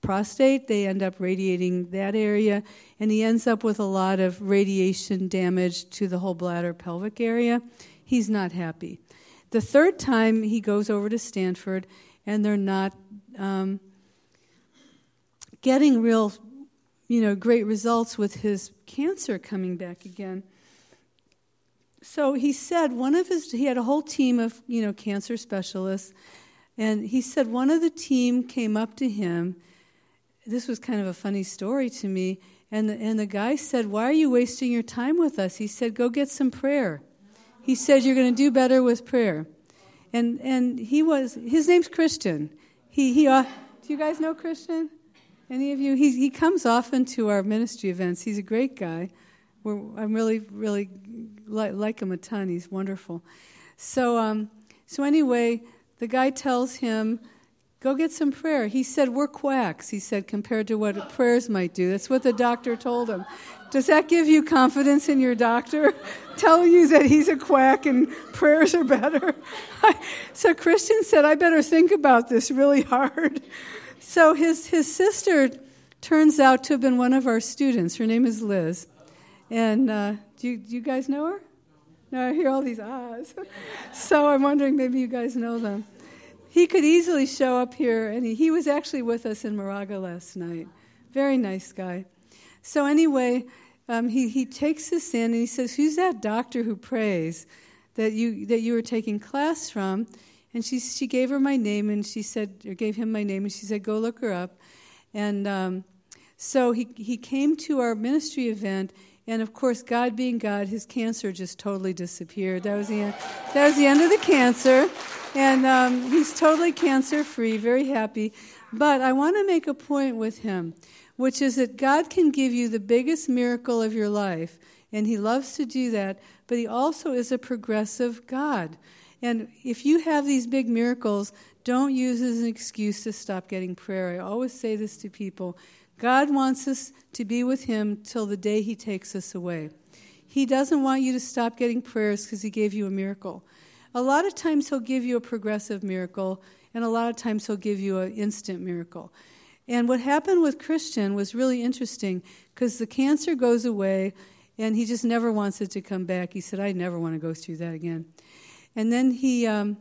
prostate they end up radiating that area. And he ends up with a lot of radiation damage to the whole bladder pelvic area. He's not happy. The third time he goes over to stanford and they're not um, getting real you know great results with his cancer coming back again. So he said one of his he had a whole team of you know cancer specialists and he said one of the team came up to him. This was kind of a funny story to me. And the, and the guy said, Why are you wasting your time with us? He said, Go get some prayer. He said, You're going to do better with prayer. And, and he was, his name's Christian. He, he, uh, do you guys know Christian? Any of you? He, he comes often to our ministry events. He's a great guy. We're, I'm really, really li- like him a ton. He's wonderful. So, um, so anyway, the guy tells him, Go get some prayer. He said, We're quacks, he said, compared to what prayers might do. That's what the doctor told him. Does that give you confidence in your doctor? Telling you that he's a quack and prayers are better? so Christian said, I better think about this really hard. So his, his sister turns out to have been one of our students. Her name is Liz. And uh, do, you, do you guys know her? Now I hear all these ahs. so I'm wondering maybe you guys know them. He could easily show up here, and he, he was actually with us in Moraga last night. Very nice guy. So, anyway, um, he, he takes this in and he says, Who's that doctor who prays that you, that you were taking class from? And she, she gave her my name, and she said, or gave him my name, and she said, Go look her up. And um, so he, he came to our ministry event, And of course, God being God, his cancer just totally disappeared. That was the end. That was the end of the cancer, and um, he's totally cancer free, very happy. But I want to make a point with him, which is that God can give you the biggest miracle of your life, and he loves to do that. But he also is a progressive God. And if you have these big miracles, don't use as an excuse to stop getting prayer. I always say this to people God wants us to be with Him till the day He takes us away. He doesn't want you to stop getting prayers because He gave you a miracle. A lot of times He'll give you a progressive miracle, and a lot of times He'll give you an instant miracle. And what happened with Christian was really interesting because the cancer goes away, and he just never wants it to come back. He said, I never want to go through that again. And then he, um,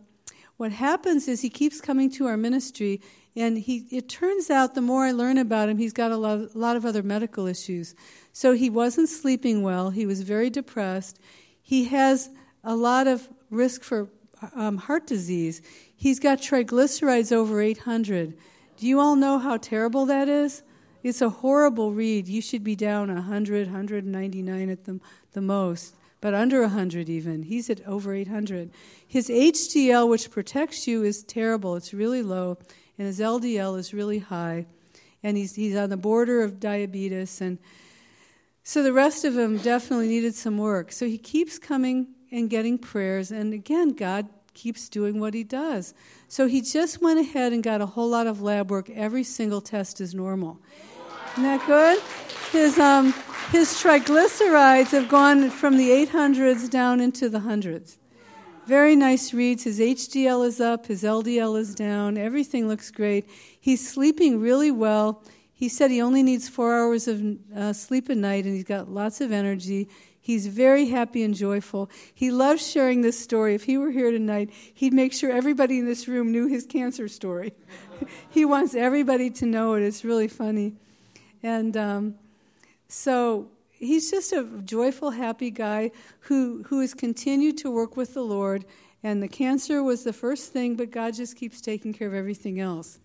what happens is he keeps coming to our ministry, and he, it turns out the more I learn about him, he's got a lot, a lot of other medical issues. So he wasn't sleeping well, he was very depressed. He has a lot of risk for um, heart disease. He's got triglycerides over 800. Do you all know how terrible that is? It's a horrible read. You should be down 100, 199 at the, the most but under 100 even. He's at over 800. His HDL, which protects you, is terrible. It's really low, and his LDL is really high, and he's, he's on the border of diabetes. And so the rest of him definitely needed some work. So he keeps coming and getting prayers, and again, God keeps doing what he does. So he just went ahead and got a whole lot of lab work. Every single test is normal. Isn't that good? His, um, his triglycerides have gone from the 800s down into the hundreds. Very nice reads. His HDL is up, his LDL is down, everything looks great. He's sleeping really well. He said he only needs four hours of uh, sleep a night and he's got lots of energy. He's very happy and joyful. He loves sharing this story. If he were here tonight, he'd make sure everybody in this room knew his cancer story. he wants everybody to know it. It's really funny. And um, so he's just a joyful, happy guy who, who has continued to work with the Lord. And the cancer was the first thing, but God just keeps taking care of everything else.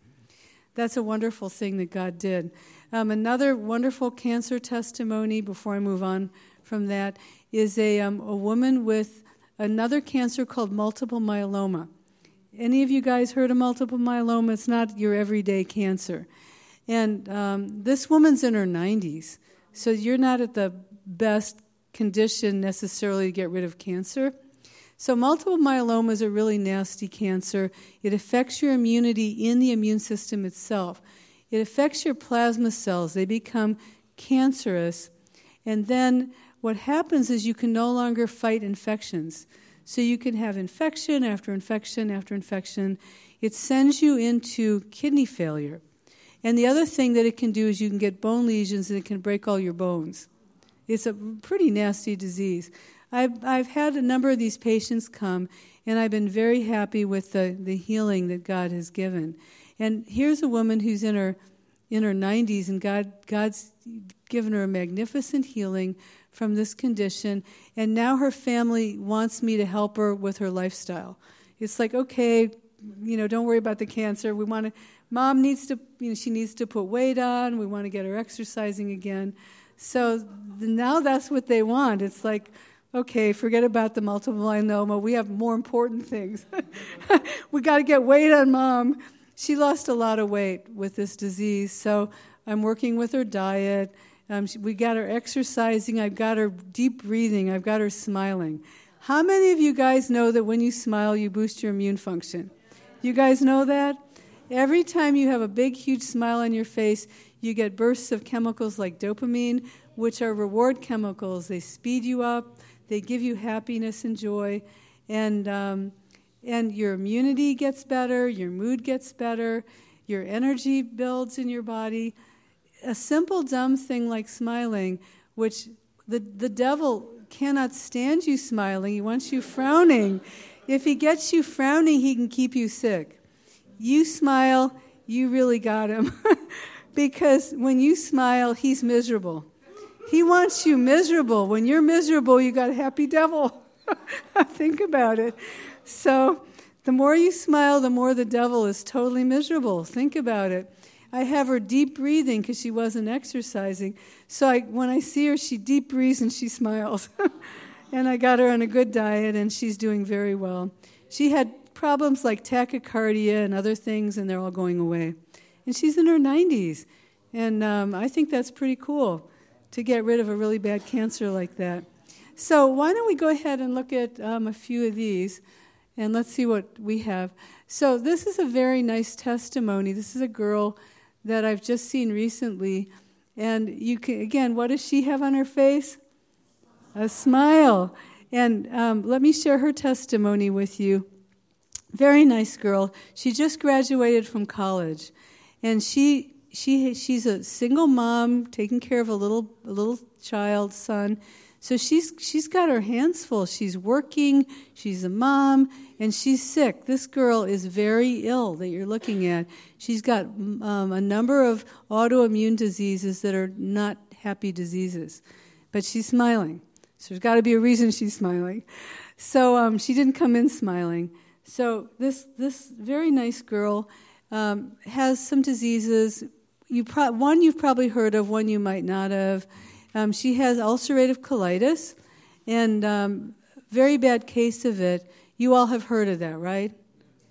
That's a wonderful thing that God did. Um, another wonderful cancer testimony, before I move on from that, is a, um, a woman with another cancer called multiple myeloma. Any of you guys heard of multiple myeloma? It's not your everyday cancer. And um, this woman's in her 90s. So you're not at the best condition necessarily to get rid of cancer. So, multiple myeloma is a really nasty cancer. It affects your immunity in the immune system itself. It affects your plasma cells, they become cancerous. And then what happens is you can no longer fight infections. So, you can have infection after infection after infection. It sends you into kidney failure. And the other thing that it can do is you can get bone lesions and it can break all your bones. It's a pretty nasty disease. I've, I've had a number of these patients come, and I've been very happy with the, the healing that God has given. And here's a woman who's in her in her 90s, and God God's given her a magnificent healing from this condition. And now her family wants me to help her with her lifestyle. It's like, okay, you know, don't worry about the cancer. We want to mom needs to, you know, she needs to put weight on. We want to get her exercising again. So now that's what they want. It's like, okay, forget about the multiple myeloma. We have more important things. we got to get weight on mom. She lost a lot of weight with this disease, so I'm working with her diet. Um, she, we got her exercising. I've got her deep breathing. I've got her smiling. How many of you guys know that when you smile, you boost your immune function? You guys know that? Every time you have a big, huge smile on your face, you get bursts of chemicals like dopamine, which are reward chemicals. They speed you up, they give you happiness and joy, and, um, and your immunity gets better, your mood gets better, your energy builds in your body. A simple, dumb thing like smiling, which the, the devil cannot stand you smiling, he wants you frowning. If he gets you frowning, he can keep you sick you smile, you really got him. because when you smile, he's miserable. He wants you miserable. When you're miserable, you got a happy devil. Think about it. So, the more you smile, the more the devil is totally miserable. Think about it. I have her deep breathing because she wasn't exercising. So I, when I see her, she deep breathes and she smiles. and I got her on a good diet, and she's doing very well. She had problems like tachycardia and other things, and they're all going away. And she's in her 90s. And um, I think that's pretty cool to get rid of a really bad cancer like that. So, why don't we go ahead and look at um, a few of these and let's see what we have. So, this is a very nice testimony. This is a girl that I've just seen recently. And you can, again, what does she have on her face? A smile. And um, let me share her testimony with you. Very nice girl. She just graduated from college. And she she she's a single mom taking care of a little a little child son so she's she's got her hands full she's working she's a mom and she's sick this girl is very ill that you're looking at she's got um, a number of autoimmune diseases that are not happy diseases but she's smiling so there's got to be a reason she's smiling so um, she didn't come in smiling so this this very nice girl um, has some diseases you pro- one you've probably heard of, one you might not have. Um, she has ulcerative colitis, and um, very bad case of it. You all have heard of that, right?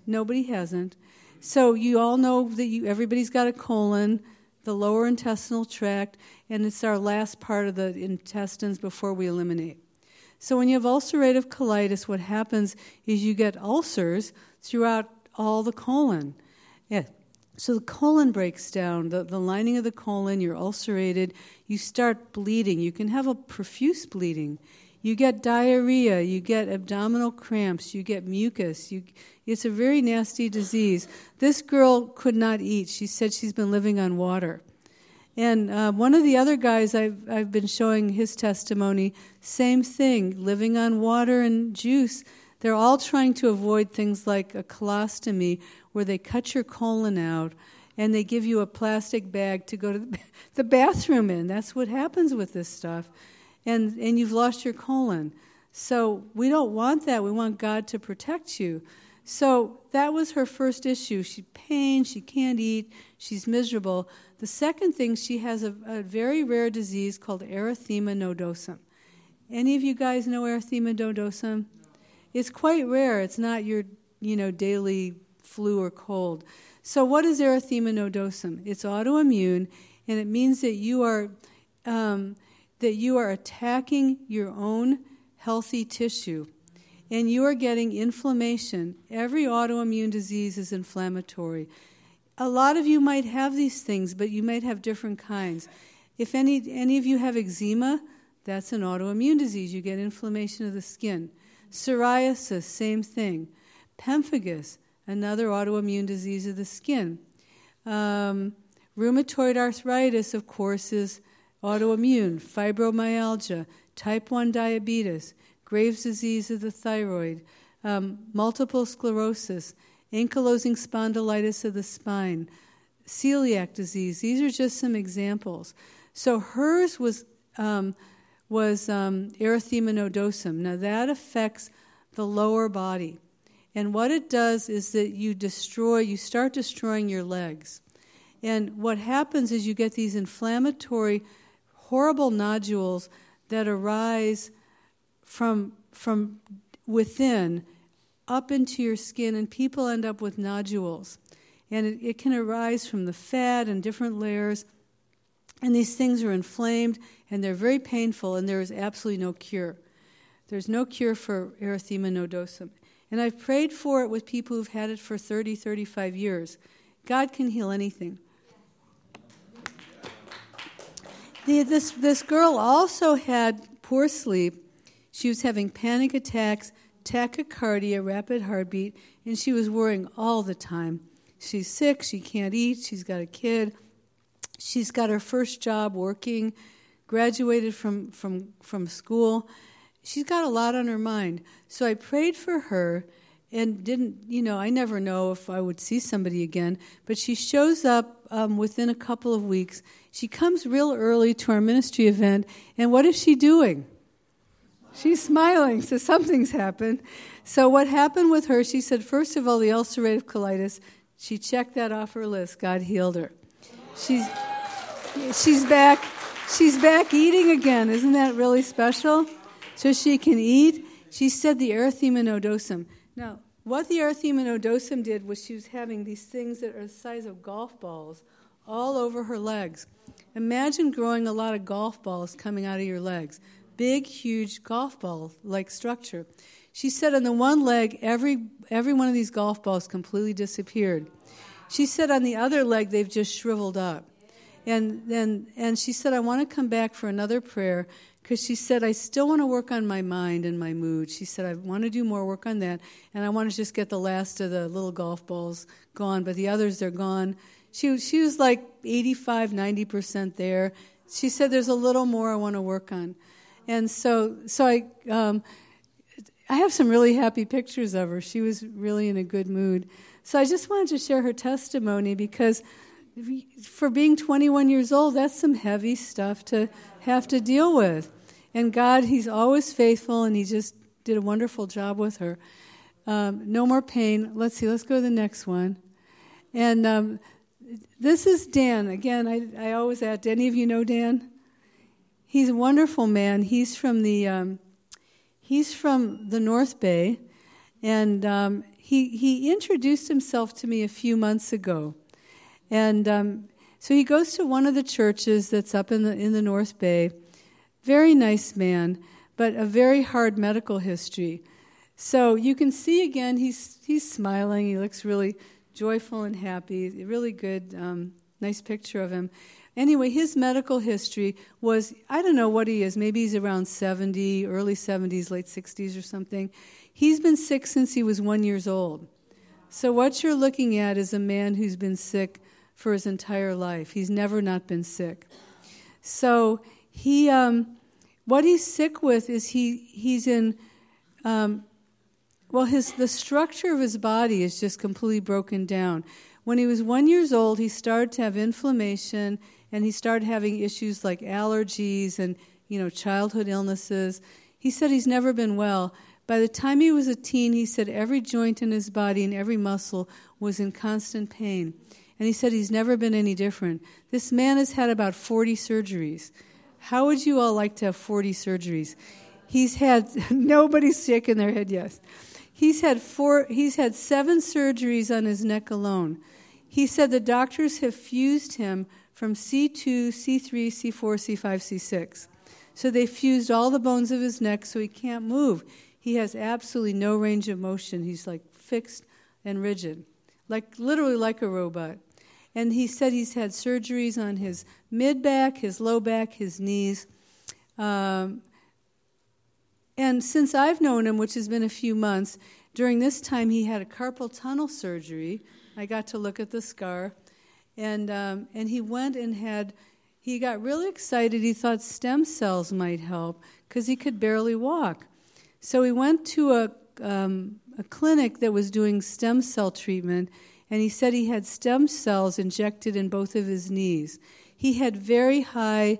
Nobody hasn't. So you all know that you, everybody's got a colon, the lower intestinal tract, and it's our last part of the intestines before we eliminate. So when you have ulcerative colitis, what happens is you get ulcers throughout all the colon. Yeah, so the colon breaks down, the, the lining of the colon, you're ulcerated, you start bleeding. You can have a profuse bleeding. You get diarrhea, you get abdominal cramps, you get mucus. You, it's a very nasty disease. This girl could not eat. She said she's been living on water. And uh, one of the other guys I've, I've been showing his testimony, same thing, living on water and juice. They're all trying to avoid things like a colostomy, where they cut your colon out and they give you a plastic bag to go to the bathroom in. That's what happens with this stuff. And, and you've lost your colon. So we don't want that. We want God to protect you. So that was her first issue. She pain, she can't eat, she's miserable. The second thing, she has a, a very rare disease called erythema nodosum. Any of you guys know erythema nodosum? It's quite rare. It's not your, you know, daily flu or cold. So, what is erythema nodosum? It's autoimmune, and it means that you are um, that you are attacking your own healthy tissue, and you are getting inflammation. Every autoimmune disease is inflammatory. A lot of you might have these things, but you might have different kinds. If any any of you have eczema, that's an autoimmune disease. You get inflammation of the skin. Psoriasis, same thing. Pemphigus, another autoimmune disease of the skin. Um, rheumatoid arthritis, of course, is autoimmune. Fibromyalgia, type 1 diabetes, Graves' disease of the thyroid, um, multiple sclerosis, ankylosing spondylitis of the spine, celiac disease. These are just some examples. So hers was um, was um, erythema nodosum. Now that affects the lower body. And what it does is that you destroy, you start destroying your legs. And what happens is you get these inflammatory, horrible nodules that arise from, from within up into your skin, and people end up with nodules. And it, it can arise from the fat and different layers. And these things are inflamed and they're very painful, and there is absolutely no cure. There's no cure for erythema nodosum. And I've prayed for it with people who've had it for 30, 35 years. God can heal anything. The, this, this girl also had poor sleep. She was having panic attacks, tachycardia, rapid heartbeat, and she was worrying all the time. She's sick, she can't eat, she's got a kid, she's got her first job working, graduated from, from, from school she's got a lot on her mind. So I prayed for her and didn't, you know, I never know if I would see somebody again, but she shows up um, within a couple of weeks. She comes real early to our ministry event, and what is she doing? She's smiling, so something's happened. So, what happened with her, she said, first of all, the ulcerative colitis, she checked that off her list. God healed her. She's she's back. She's back eating again. Isn't that really special? So she can eat. She said the erythema nodosum. Now, what the erythema did was she was having these things that are the size of golf balls all over her legs. Imagine growing a lot of golf balls coming out of your legs. Big, huge golf ball like structure. She said on the one leg, every, every one of these golf balls completely disappeared. She said on the other leg, they've just shriveled up. And, and, and she said, I want to come back for another prayer because she said, I still want to work on my mind and my mood. She said, I want to do more work on that, and I want to just get the last of the little golf balls gone, but the others, they're gone. She, she was like 85, 90% there. She said, There's a little more I want to work on. And so, so I, um, I have some really happy pictures of her. She was really in a good mood. So I just wanted to share her testimony because for being 21 years old, that's some heavy stuff to have to deal with. And God, He's always faithful, and He just did a wonderful job with her. Um, no more pain. Let's see, let's go to the next one. And um, this is Dan. Again, I, I always ask, any of you know Dan? He's a wonderful man. He's from the, um, he's from the North Bay, and um, he, he introduced himself to me a few months ago. And um, so he goes to one of the churches that's up in the, in the North Bay. Very nice man, but a very hard medical history. So you can see again, he's, he's smiling. He looks really joyful and happy. Really good, um, nice picture of him. Anyway, his medical history was I don't know what he is. Maybe he's around 70, early 70s, late 60s or something. He's been sick since he was one years old. So what you're looking at is a man who's been sick for his entire life. He's never not been sick. So he, um, what he's sick with is he he's in, um, well, his the structure of his body is just completely broken down. When he was one years old, he started to have inflammation, and he started having issues like allergies and you know childhood illnesses. He said he's never been well. By the time he was a teen, he said every joint in his body and every muscle was in constant pain. And he said he's never been any different. This man has had about 40 surgeries. How would you all like to have 40 surgeries? He's had, nobody's shaking their head yes. He's had, four, he's had seven surgeries on his neck alone. He said the doctors have fused him from C2, C3, C4, C5, C6. So they fused all the bones of his neck so he can't move. He has absolutely no range of motion. He's like fixed and rigid, like literally like a robot. And he said he's had surgeries on his mid back, his low back, his knees. Um, and since I've known him, which has been a few months, during this time he had a carpal tunnel surgery. I got to look at the scar. And, um, and he went and had, he got really excited. He thought stem cells might help because he could barely walk. So he went to a, um, a clinic that was doing stem cell treatment and he said he had stem cells injected in both of his knees. He had very high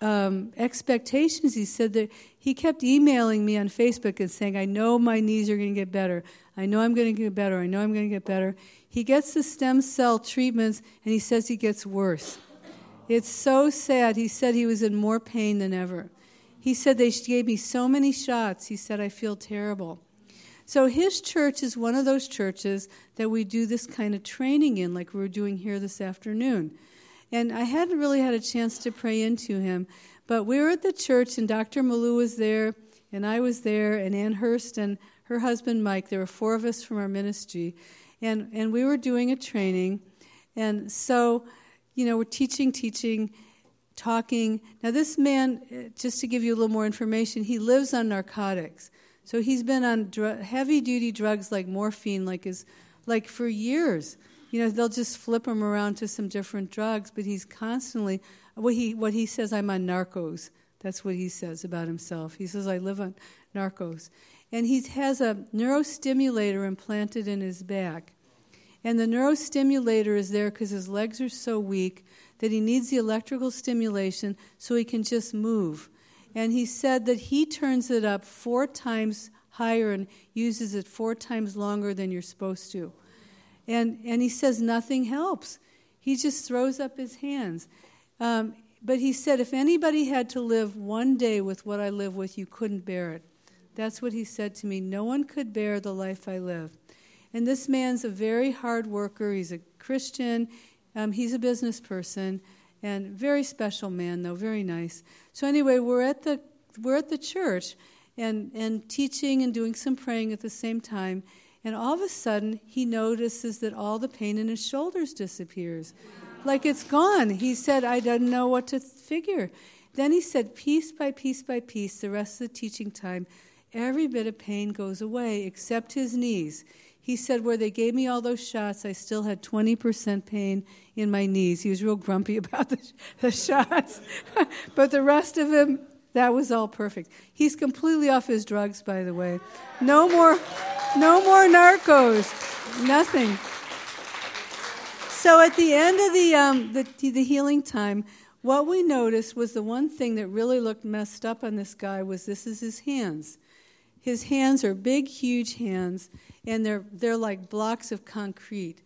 um, expectations. He said that he kept emailing me on Facebook and saying, I know my knees are going to get better. I know I'm going to get better. I know I'm going to get better. He gets the stem cell treatments and he says he gets worse. It's so sad. He said he was in more pain than ever. He said they gave me so many shots. He said, I feel terrible. So his church is one of those churches that we do this kind of training in, like we're doing here this afternoon. And I hadn't really had a chance to pray into him, but we were at the church, and Dr. Malou was there, and I was there, and Ann Hurst and her husband Mike. There were four of us from our ministry, and and we were doing a training, and so, you know, we're teaching, teaching, talking. Now, this man, uh, just to give you a little more information, he lives on narcotics. So he's been on dr- heavy duty drugs like morphine, like his, like for years. You know, they'll just flip him around to some different drugs, but he's constantly what he what he says. I'm on narcos. That's what he says about himself. He says I live on narcos, and he has a neurostimulator implanted in his back. And the neurostimulator is there because his legs are so weak that he needs the electrical stimulation so he can just move and he said that he turns it up four times higher and uses it four times longer than you're supposed to. And, and he says nothing helps. He just throws up his hands. Um, but he said, if anybody had to live one day with what I live with, you couldn't bear it. That's what he said to me. No one could bear the life I live. And this man's a very hard worker. He's a Christian. Um, he's a business person, and very special man, though very nice. So anyway, we're at the we're at the church, and and teaching and doing some praying at the same time. And all of a sudden, he notices that all the pain in his shoulders disappears like it's gone. He said, I didn't know what to figure. Then he said, piece by piece by piece, the rest of the teaching time, every bit of pain goes away except his knees. He said, where they gave me all those shots, I still had 20% pain in my knees. He was real grumpy about the, the shots. but the rest of him, that was all perfect. He's completely off his drugs, by the way. No more, no more narcos. Nothing. So at the end of the, um, the, the healing time, what we noticed was the one thing that really looked messed up on this guy was this is his hands. His hands are big, huge hands, and they're, they're like blocks of concrete.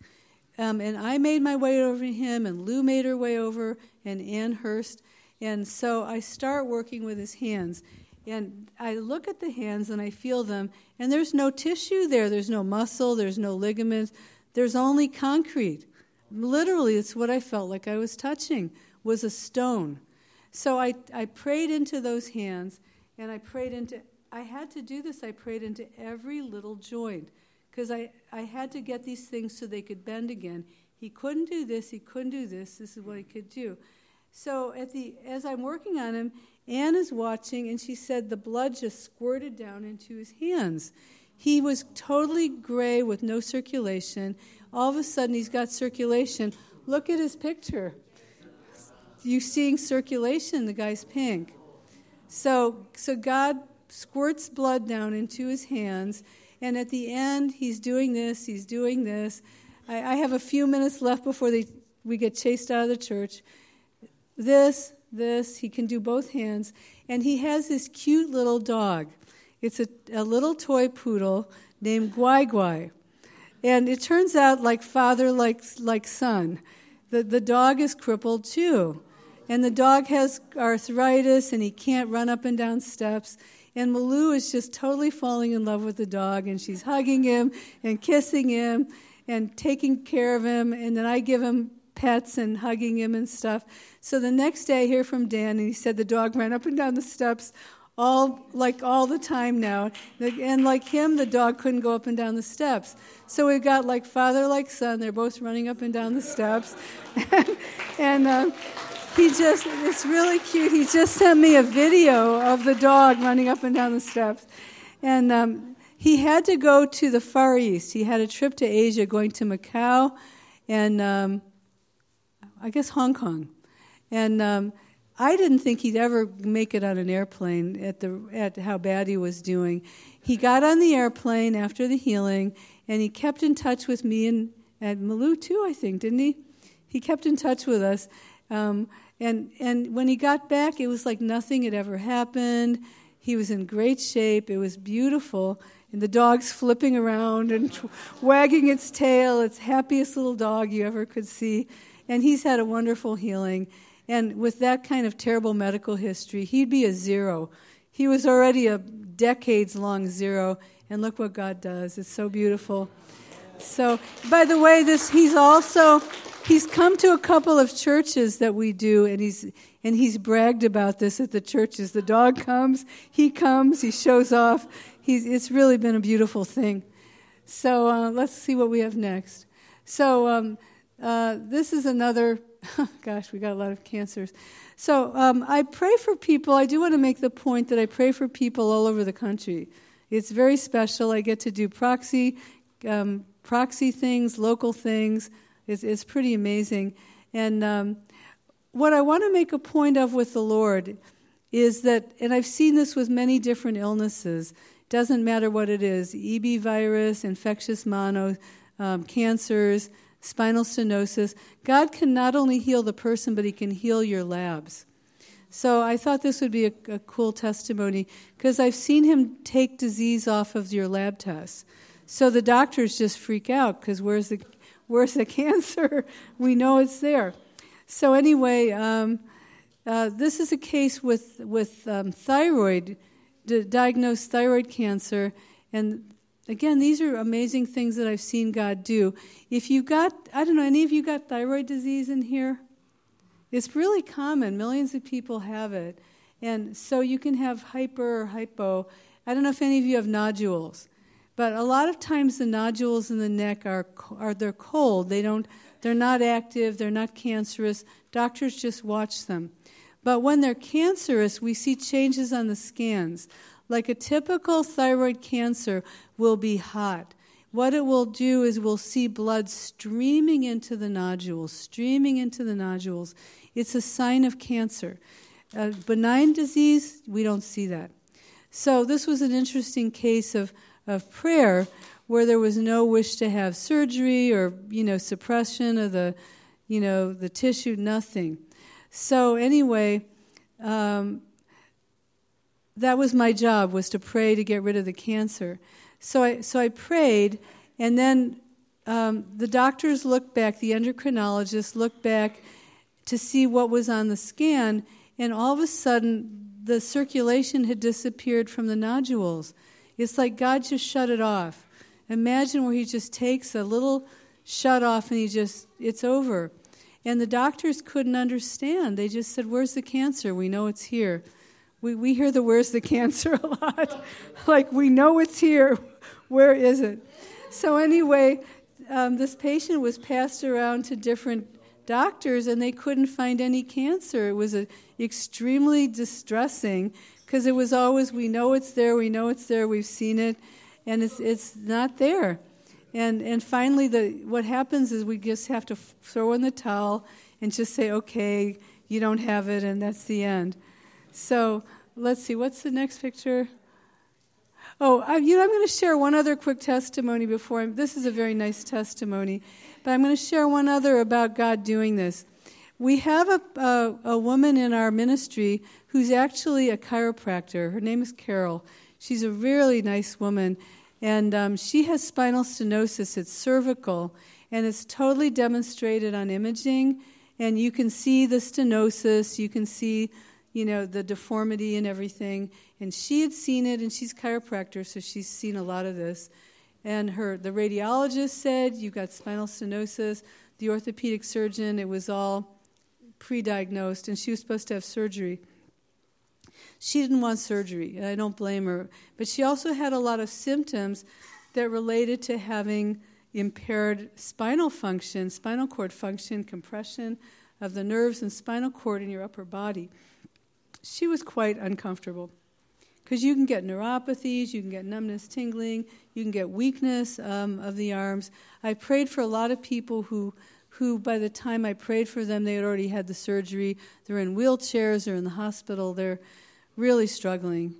Um, and I made my way over to him, and Lou made her way over, and Ann Hurst. And so I start working with his hands. And I look at the hands and I feel them, and there's no tissue there. There's no muscle, there's no ligaments, there's only concrete. Literally, it's what I felt like I was touching was a stone. So I, I prayed into those hands, and I prayed into, I had to do this, I prayed into every little joint, because I, I had to get these things so they could bend again. He couldn't do this, he couldn't do this, this is what he could do. So at the, as I'm working on him, Anne is watching, and she said the blood just squirted down into his hands. He was totally gray with no circulation all of a sudden he's got circulation. Look at his picture. You seeing circulation, the guy's pink. So so God squirts blood down into his hands, and at the end he's doing this, he's doing this. I, I have a few minutes left before they, we get chased out of the church. This, this, he can do both hands. And he has this cute little dog. It's a, a little toy poodle named Guai Guai. And it turns out, like father, like, like son, the, the dog is crippled too. And the dog has arthritis and he can't run up and down steps. And Malou is just totally falling in love with the dog and she's hugging him and kissing him and taking care of him. And then I give him pets and hugging him and stuff. So the next day I hear from Dan and he said the dog ran up and down the steps all like all the time now. And like him, the dog couldn't go up and down the steps. So we've got like father, like son. They're both running up and down the steps, and. Uh, he just, it's really cute. He just sent me a video of the dog running up and down the steps. And um, he had to go to the Far East. He had a trip to Asia going to Macau and um, I guess Hong Kong. And um, I didn't think he'd ever make it on an airplane at the at how bad he was doing. He got on the airplane after the healing, and he kept in touch with me and and Malou too. I think didn't he? He kept in touch with us, um, and and when he got back, it was like nothing had ever happened. He was in great shape. It was beautiful, and the dog's flipping around and wagging its tail. It's happiest little dog you ever could see, and he's had a wonderful healing. And with that kind of terrible medical history, he'd be a zero. He was already a decades long zero, and look what God does. It's so beautiful. So, by the way, this he's also he's come to a couple of churches that we do, and he's and he's bragged about this at the churches. The dog comes, he comes, he shows off. He's, it's really been a beautiful thing. So uh, let's see what we have next. So um, uh, this is another gosh, we got a lot of cancers. So um, I pray for people. I do want to make the point that I pray for people all over the country. It's very special. I get to do proxy, um, proxy things, local things. It's, it's pretty amazing. And um, what I want to make a point of with the Lord is that, and I've seen this with many different illnesses. Doesn't matter what it is: EB virus, infectious mono, um, cancers spinal stenosis. God can not only heal the person, but He can heal your labs. So I thought this would be a, a cool testimony because I've seen Him take disease off of your lab tests. So the doctors just freak out because where's the where's the cancer? we know it's there. So, anyway, um, uh, this is a case with, with um, thyroid, diagnosed thyroid cancer. And again, these are amazing things that I've seen God do. If you've got, I don't know, any of you got thyroid disease in here? It's really common. Millions of people have it. And so you can have hyper or hypo. I don't know if any of you have nodules, but a lot of times the nodules in the neck are, are they're cold. They don't, they're not active. They're not cancerous. Doctors just watch them. But when they're cancerous, we see changes on the scans. Like a typical thyroid cancer will be hot. What it will do is we'll see blood streaming into the nodules, streaming into the nodules. It's a sign of cancer. A benign disease, we don't see that. So this was an interesting case of, of prayer where there was no wish to have surgery or, you know, suppression of the, you know, the tissue, nothing. So anyway, um, that was my job was to pray to get rid of the cancer. So I so I prayed, and then um, the doctors looked back. The endocrinologist looked back to see what was on the scan, and all of a sudden the circulation had disappeared from the nodules. It's like God just shut it off. Imagine where He just takes a little shut off and He just it's over. And the doctors couldn't understand. They just said, Where's the cancer? We know it's here. We, we hear the where's the cancer a lot. like, we know it's here. Where is it? So, anyway, um, this patient was passed around to different doctors and they couldn't find any cancer. It was a, extremely distressing because it was always, we know it's there, we know it's there, we've seen it, and it's, it's not there. And, and finally, the, what happens is we just have to throw in the towel and just say, okay, you don't have it, and that's the end. So let's see, what's the next picture? Oh, I, you know, I'm going to share one other quick testimony before I'm, this is a very nice testimony, but I'm going to share one other about God doing this. We have a, a, a woman in our ministry who's actually a chiropractor. Her name is Carol. She's a really nice woman, and um, she has spinal stenosis. It's cervical, and it's totally demonstrated on imaging. And you can see the stenosis, you can see, you know, the deformity and everything. And she had seen it, and she's chiropractor, so she's seen a lot of this. And her, the radiologist said, You've got spinal stenosis. The orthopedic surgeon, it was all pre diagnosed, and she was supposed to have surgery. She didn't want surgery, and I don't blame her. But she also had a lot of symptoms that related to having impaired spinal function, spinal cord function, compression of the nerves and spinal cord in your upper body. She was quite uncomfortable because you can get neuropathies, you can get numbness, tingling, you can get weakness um, of the arms. I prayed for a lot of people who, who, by the time I prayed for them, they had already had the surgery. They're in wheelchairs, they're in the hospital, they're really struggling.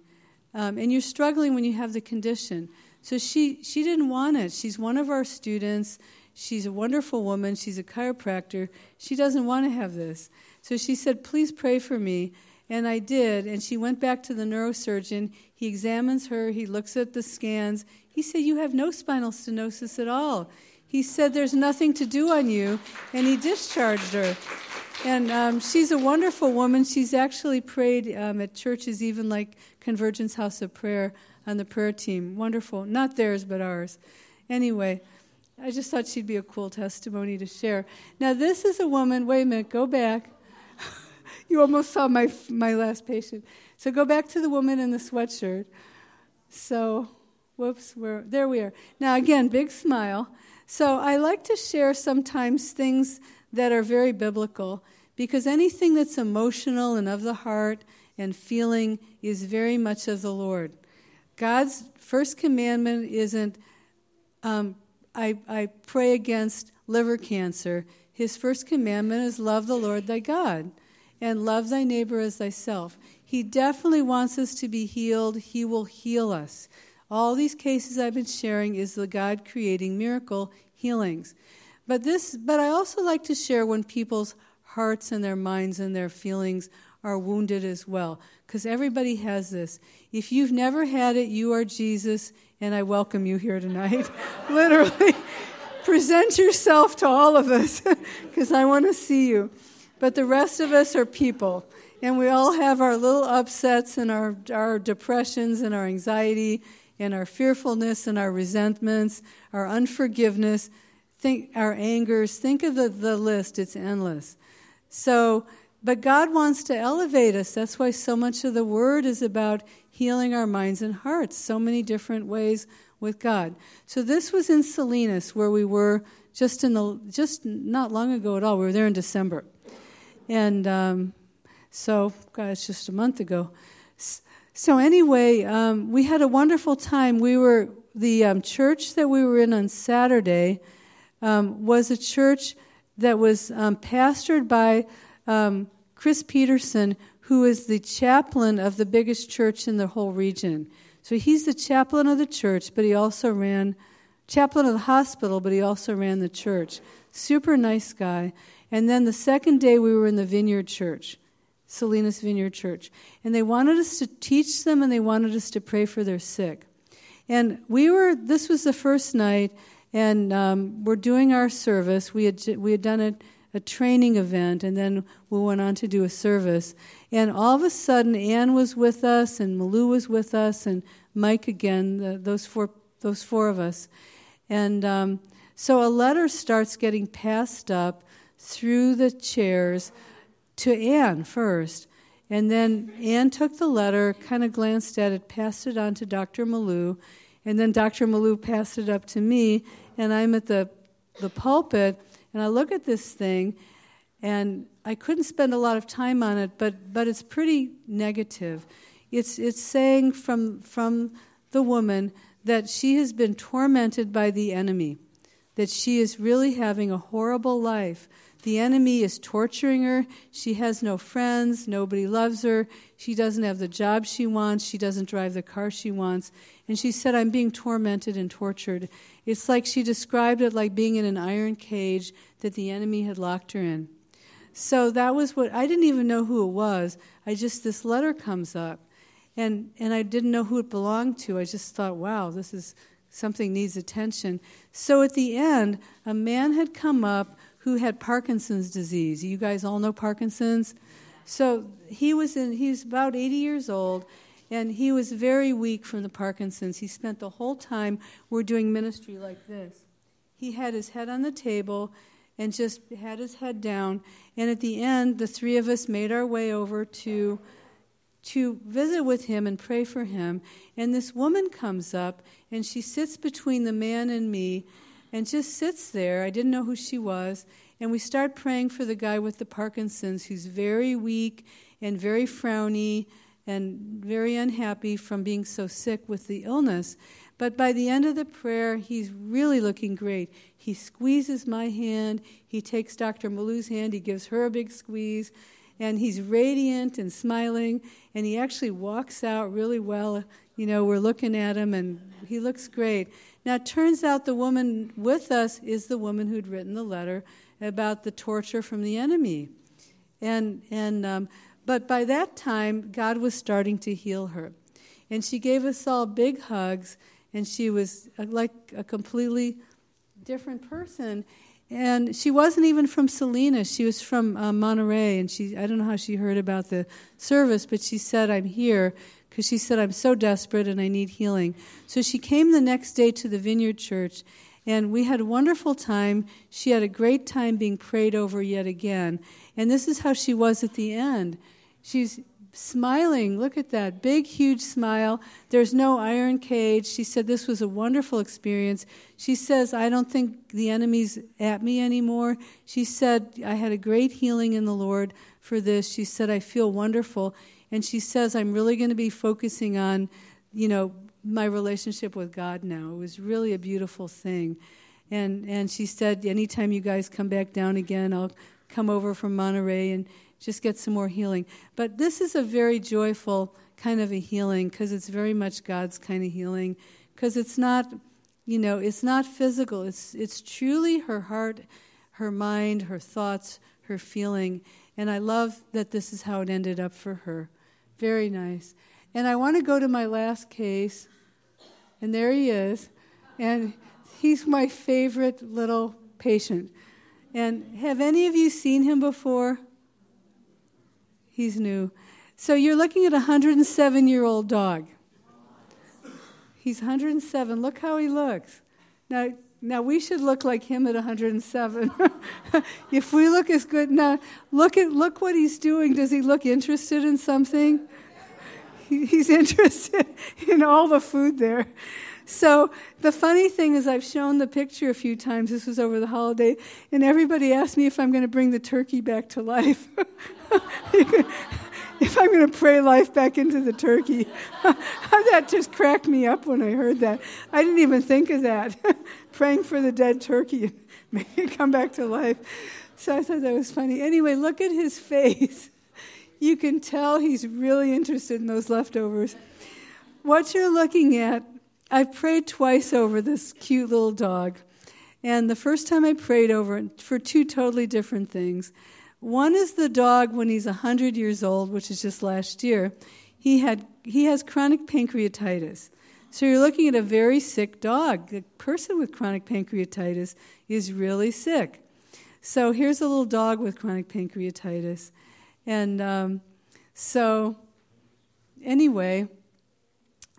Um, and you're struggling when you have the condition. So she, she didn't want it. She's one of our students. She's a wonderful woman. She's a chiropractor. She doesn't want to have this. So she said, Please pray for me. And I did. And she went back to the neurosurgeon. He examines her. He looks at the scans. He said, You have no spinal stenosis at all. He said, There's nothing to do on you. And he discharged her. And um, she's a wonderful woman. She's actually prayed um, at churches, even like Convergence House of Prayer, on the prayer team. Wonderful. Not theirs, but ours. Anyway, I just thought she'd be a cool testimony to share. Now, this is a woman, wait a minute, go back. you almost saw my, my last patient. So go back to the woman in the sweatshirt. So, whoops, where, there we are. Now, again, big smile. So I like to share sometimes things that are very biblical because anything that's emotional and of the heart and feeling is very much of the Lord. God's first commandment isn't, um, I, I pray against liver cancer. His first commandment is love the Lord thy God and love thy neighbor as thyself. He definitely wants us to be healed. He will heal us. All these cases I've been sharing is the God creating miracle healings. But this but I also like to share when people's hearts and their minds and their feelings are wounded as well because everybody has this. If you've never had it, you are Jesus and I welcome you here tonight. Literally. present yourself to all of us because I want to see you. But the rest of us are people. And we all have our little upsets and our, our depressions and our anxiety and our fearfulness and our resentments, our unforgiveness, think our angers. Think of the, the list, it's endless. So, but God wants to elevate us. That's why so much of the word is about healing our minds and hearts, so many different ways with God. So this was in Salinas where we were just in the just not long ago at all. We were there in December. And um, so, God, it's just a month ago. So anyway, um, we had a wonderful time. We were the um, church that we were in on Saturday um, was a church that was um, pastored by um, Chris Peterson, who is the chaplain of the biggest church in the whole region. So he's the chaplain of the church, but he also ran chaplain of the hospital, but he also ran the church. Super nice guy. And then the second day we were in the Vineyard Church. Salinas Vineyard Church. And they wanted us to teach them and they wanted us to pray for their sick. And we were, this was the first night, and um, we're doing our service. We had, we had done a, a training event, and then we went on to do a service. And all of a sudden, Anne was with us, and Malou was with us, and Mike again, the, those, four, those four of us. And um, so a letter starts getting passed up through the chairs to Anne first. And then Anne took the letter, kind of glanced at it, passed it on to Dr. Malou, and then Dr. Malou passed it up to me, and I'm at the, the pulpit, and I look at this thing, and I couldn't spend a lot of time on it, but, but it's pretty negative. It's, it's saying from, from the woman that she has been tormented by the enemy, that she is really having a horrible life the enemy is torturing her. She has no friends. Nobody loves her. She doesn't have the job she wants. She doesn't drive the car she wants. And she said, I'm being tormented and tortured. It's like she described it like being in an iron cage that the enemy had locked her in. So that was what I didn't even know who it was. I just, this letter comes up. And, and I didn't know who it belonged to. I just thought, wow, this is something needs attention. So at the end, a man had come up who had Parkinson's disease. You guys all know Parkinson's? So he was in he's about 80 years old and he was very weak from the Parkinson's. He spent the whole time we're doing ministry like this. He had his head on the table and just had his head down and at the end the three of us made our way over to to visit with him and pray for him and this woman comes up and she sits between the man and me and just sits there. I didn't know who she was. And we start praying for the guy with the Parkinson's who's very weak and very frowny and very unhappy from being so sick with the illness. But by the end of the prayer, he's really looking great. He squeezes my hand, he takes Dr. Malou's hand, he gives her a big squeeze, and he's radiant and smiling, and he actually walks out really well. You know, we're looking at him, and he looks great. Now, it turns out the woman with us is the woman who'd written the letter about the torture from the enemy. And, and, um, but by that time, God was starting to heal her. And she gave us all big hugs, and she was uh, like a completely different person. And she wasn't even from Salinas. She was from uh, Monterey, and she I don't know how she heard about the service, but she said, "I'm here because she said, I'm so desperate and I need healing. So she came the next day to the Vineyard Church, and we had a wonderful time. She had a great time being prayed over yet again. And this is how she was at the end. She's smiling. Look at that big, huge smile. There's no iron cage. She said this was a wonderful experience. She says, I don't think the enemy's at me anymore. She said, I had a great healing in the Lord for this. She said, I feel wonderful and she says, I'm really going to be focusing on, you know, my relationship with God now. It was really a beautiful thing. And, and she said, anytime you guys come back down again, I'll come over from Monterey and just get some more healing. But this is a very joyful kind of a healing because it's very much God's kind of healing because it's not, you know, it's not physical. It's, it's truly her heart, her mind, her thoughts, her feeling. And I love that this is how it ended up for her. Very nice. And I want to go to my last case. And there he is. And He's my favorite little patient. And have any of you seen him before? He's new. So you're looking at a 107 year old dog. He's 107. Look how he looks. Now, now we should look like him at 107. if we look as good now, look at look what he's doing. Does he look interested in something? He's interested in all the food there. So the funny thing is, I've shown the picture a few times. This was over the holiday, and everybody asked me if I'm going to bring the turkey back to life. if I'm going to pray life back into the turkey. that just cracked me up when I heard that. I didn't even think of that. Praying for the dead turkey and make it come back to life. So I thought that was funny. Anyway, look at his face. You can tell he's really interested in those leftovers. What you're looking at, I've prayed twice over this cute little dog. And the first time I prayed over it for two totally different things. One is the dog when he's 100 years old, which is just last year. He, had, he has chronic pancreatitis. So you're looking at a very sick dog. The person with chronic pancreatitis is really sick. So here's a little dog with chronic pancreatitis. And um, so, anyway,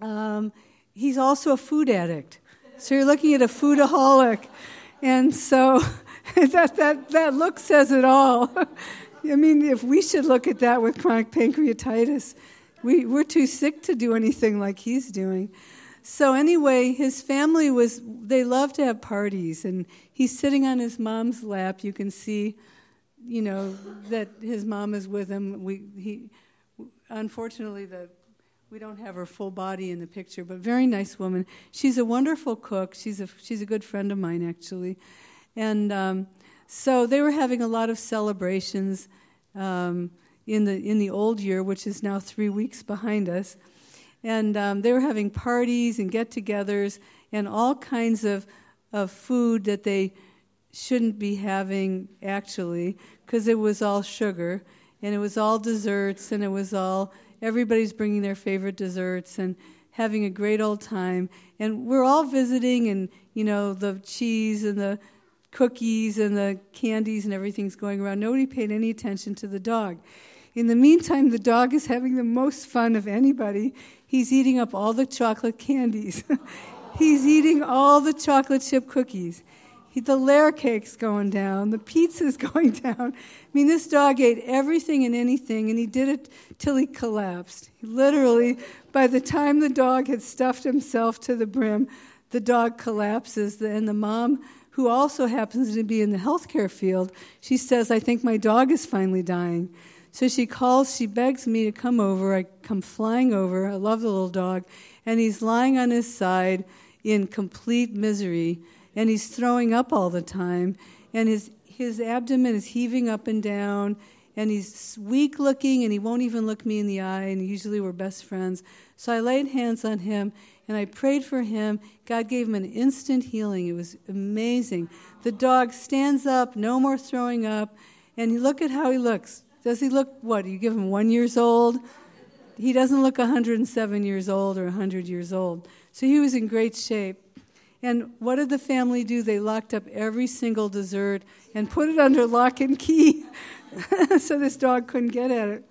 um, he's also a food addict. So you're looking at a foodaholic. And so that, that, that look says it all. I mean, if we should look at that with chronic pancreatitis, we, we're too sick to do anything like he's doing. So, anyway, his family was, they love to have parties, and he's sitting on his mom's lap. You can see, you know, that his mom is with him. We, he, unfortunately, the, we don't have her full body in the picture, but very nice woman. She's a wonderful cook. She's a, she's a good friend of mine, actually. And um, so they were having a lot of celebrations um, in, the, in the old year, which is now three weeks behind us. And um, they were having parties and get togethers and all kinds of, of food that they shouldn't be having actually, because it was all sugar and it was all desserts and it was all everybody's bringing their favorite desserts and having a great old time. And we're all visiting, and you know, the cheese and the cookies and the candies and everything's going around. Nobody paid any attention to the dog. In the meantime, the dog is having the most fun of anybody. He's eating up all the chocolate candies. He's eating all the chocolate chip cookies. He, the layer cake's going down. The pizza's going down. I mean, this dog ate everything and anything, and he did it till he collapsed. He literally, by the time the dog had stuffed himself to the brim, the dog collapses, and the mom who also happens to be in the healthcare field, she says, I think my dog is finally dying. So she calls, she begs me to come over. I come flying over. I love the little dog. And he's lying on his side in complete misery. And he's throwing up all the time. And his, his abdomen is heaving up and down. And he's weak looking and he won't even look me in the eye. And usually we're best friends. So I laid hands on him and I prayed for him. God gave him an instant healing. It was amazing. The dog stands up, no more throwing up, and look at how he looks. Does he look what? You give him one years old? He doesn't look 107 years old or 100 years old. So he was in great shape. And what did the family do? They locked up every single dessert and put it under lock and key so this dog couldn't get at it.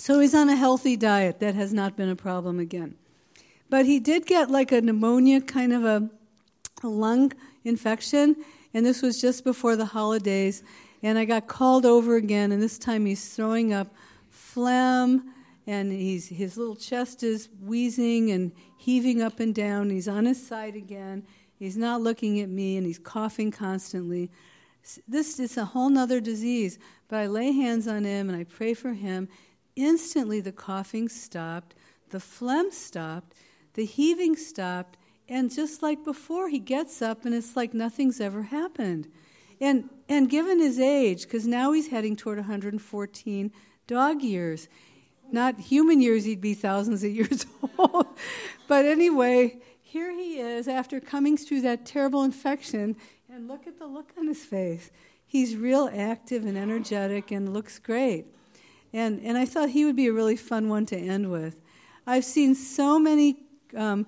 So he's on a healthy diet. That has not been a problem again. But he did get like a pneumonia, kind of a, a lung infection, and this was just before the holidays. And I got called over again, and this time he's throwing up phlegm, and he's, his little chest is wheezing and heaving up and down. He's on his side again. He's not looking at me, and he's coughing constantly. This is a whole other disease, but I lay hands on him and I pray for him, Instantly, the coughing stopped, the phlegm stopped, the heaving stopped, and just like before, he gets up and it's like nothing's ever happened. And, and given his age, because now he's heading toward 114 dog years, not human years, he'd be thousands of years old. but anyway, here he is after coming through that terrible infection, and look at the look on his face. He's real active and energetic and looks great. And, and I thought he would be a really fun one to end with. I've seen so many um,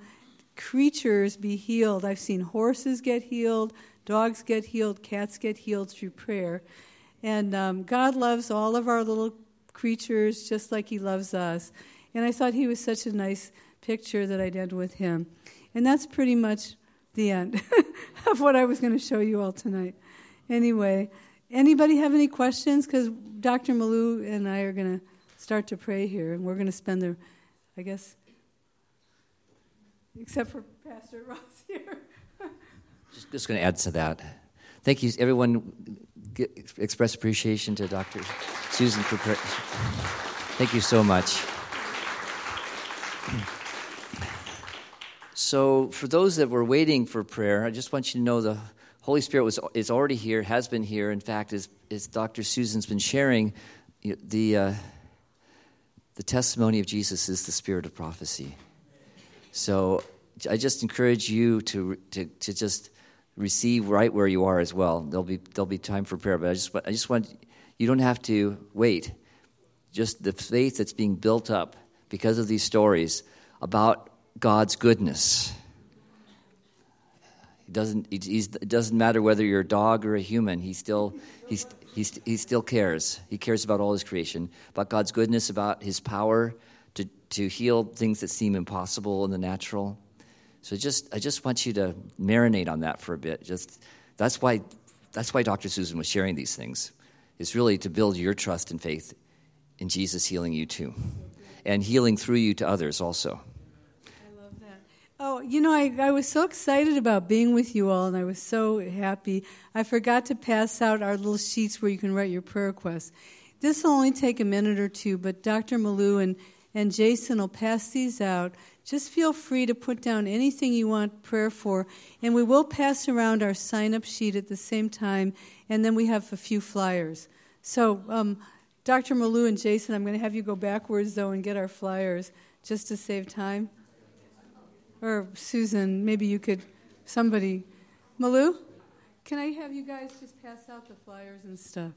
creatures be healed. I've seen horses get healed, dogs get healed, cats get healed through prayer. And um, God loves all of our little creatures just like He loves us. And I thought He was such a nice picture that I'd end with Him. And that's pretty much the end of what I was going to show you all tonight. Anyway, anybody have any questions? Because Dr. Malou and I are going to start to pray here, and we're going to spend the, I guess, except for Pastor Ross here. just, just going to add to that. Thank you, everyone. Get, express appreciation to Dr. Susan for prayer. Thank you so much. So, for those that were waiting for prayer, I just want you to know the Holy Spirit was is already here, has been here. In fact, as, as Dr. Susan's been sharing, the uh, the testimony of Jesus is the spirit of prophecy. So, I just encourage you to to, to just receive right where you are as well. There'll be there'll be time for prayer, but I just I just want you don't have to wait. Just the faith that's being built up because of these stories about God's goodness. It doesn't, it doesn't matter whether you're a dog or a human, he still, he's, he's, he still cares. He cares about all his creation, about God's goodness, about his power to, to heal things that seem impossible in the natural. So just, I just want you to marinate on that for a bit. Just, that's, why, that's why Dr. Susan was sharing these things. is really to build your trust and faith in Jesus healing you too, and healing through you to others also. Oh, you know, I, I was so excited about being with you all, and I was so happy. I forgot to pass out our little sheets where you can write your prayer requests. This will only take a minute or two, but Dr. Malou and, and Jason will pass these out. Just feel free to put down anything you want prayer for, and we will pass around our sign up sheet at the same time, and then we have a few flyers. So, um, Dr. Malou and Jason, I'm going to have you go backwards, though, and get our flyers just to save time or Susan, maybe you could, somebody, Malou, can I have you guys just pass out the flyers and stuff?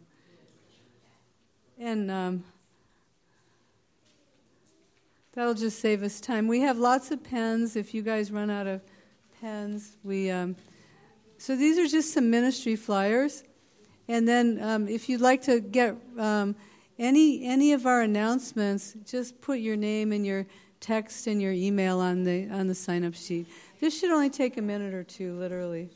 And um, that'll just save us time. We have lots of pens. If you guys run out of pens, we. Um, so these are just some ministry flyers, and then um, if you'd like to get um, any any of our announcements, just put your name and your text and your email on the on the sign up sheet. This should only take a minute or two, literally.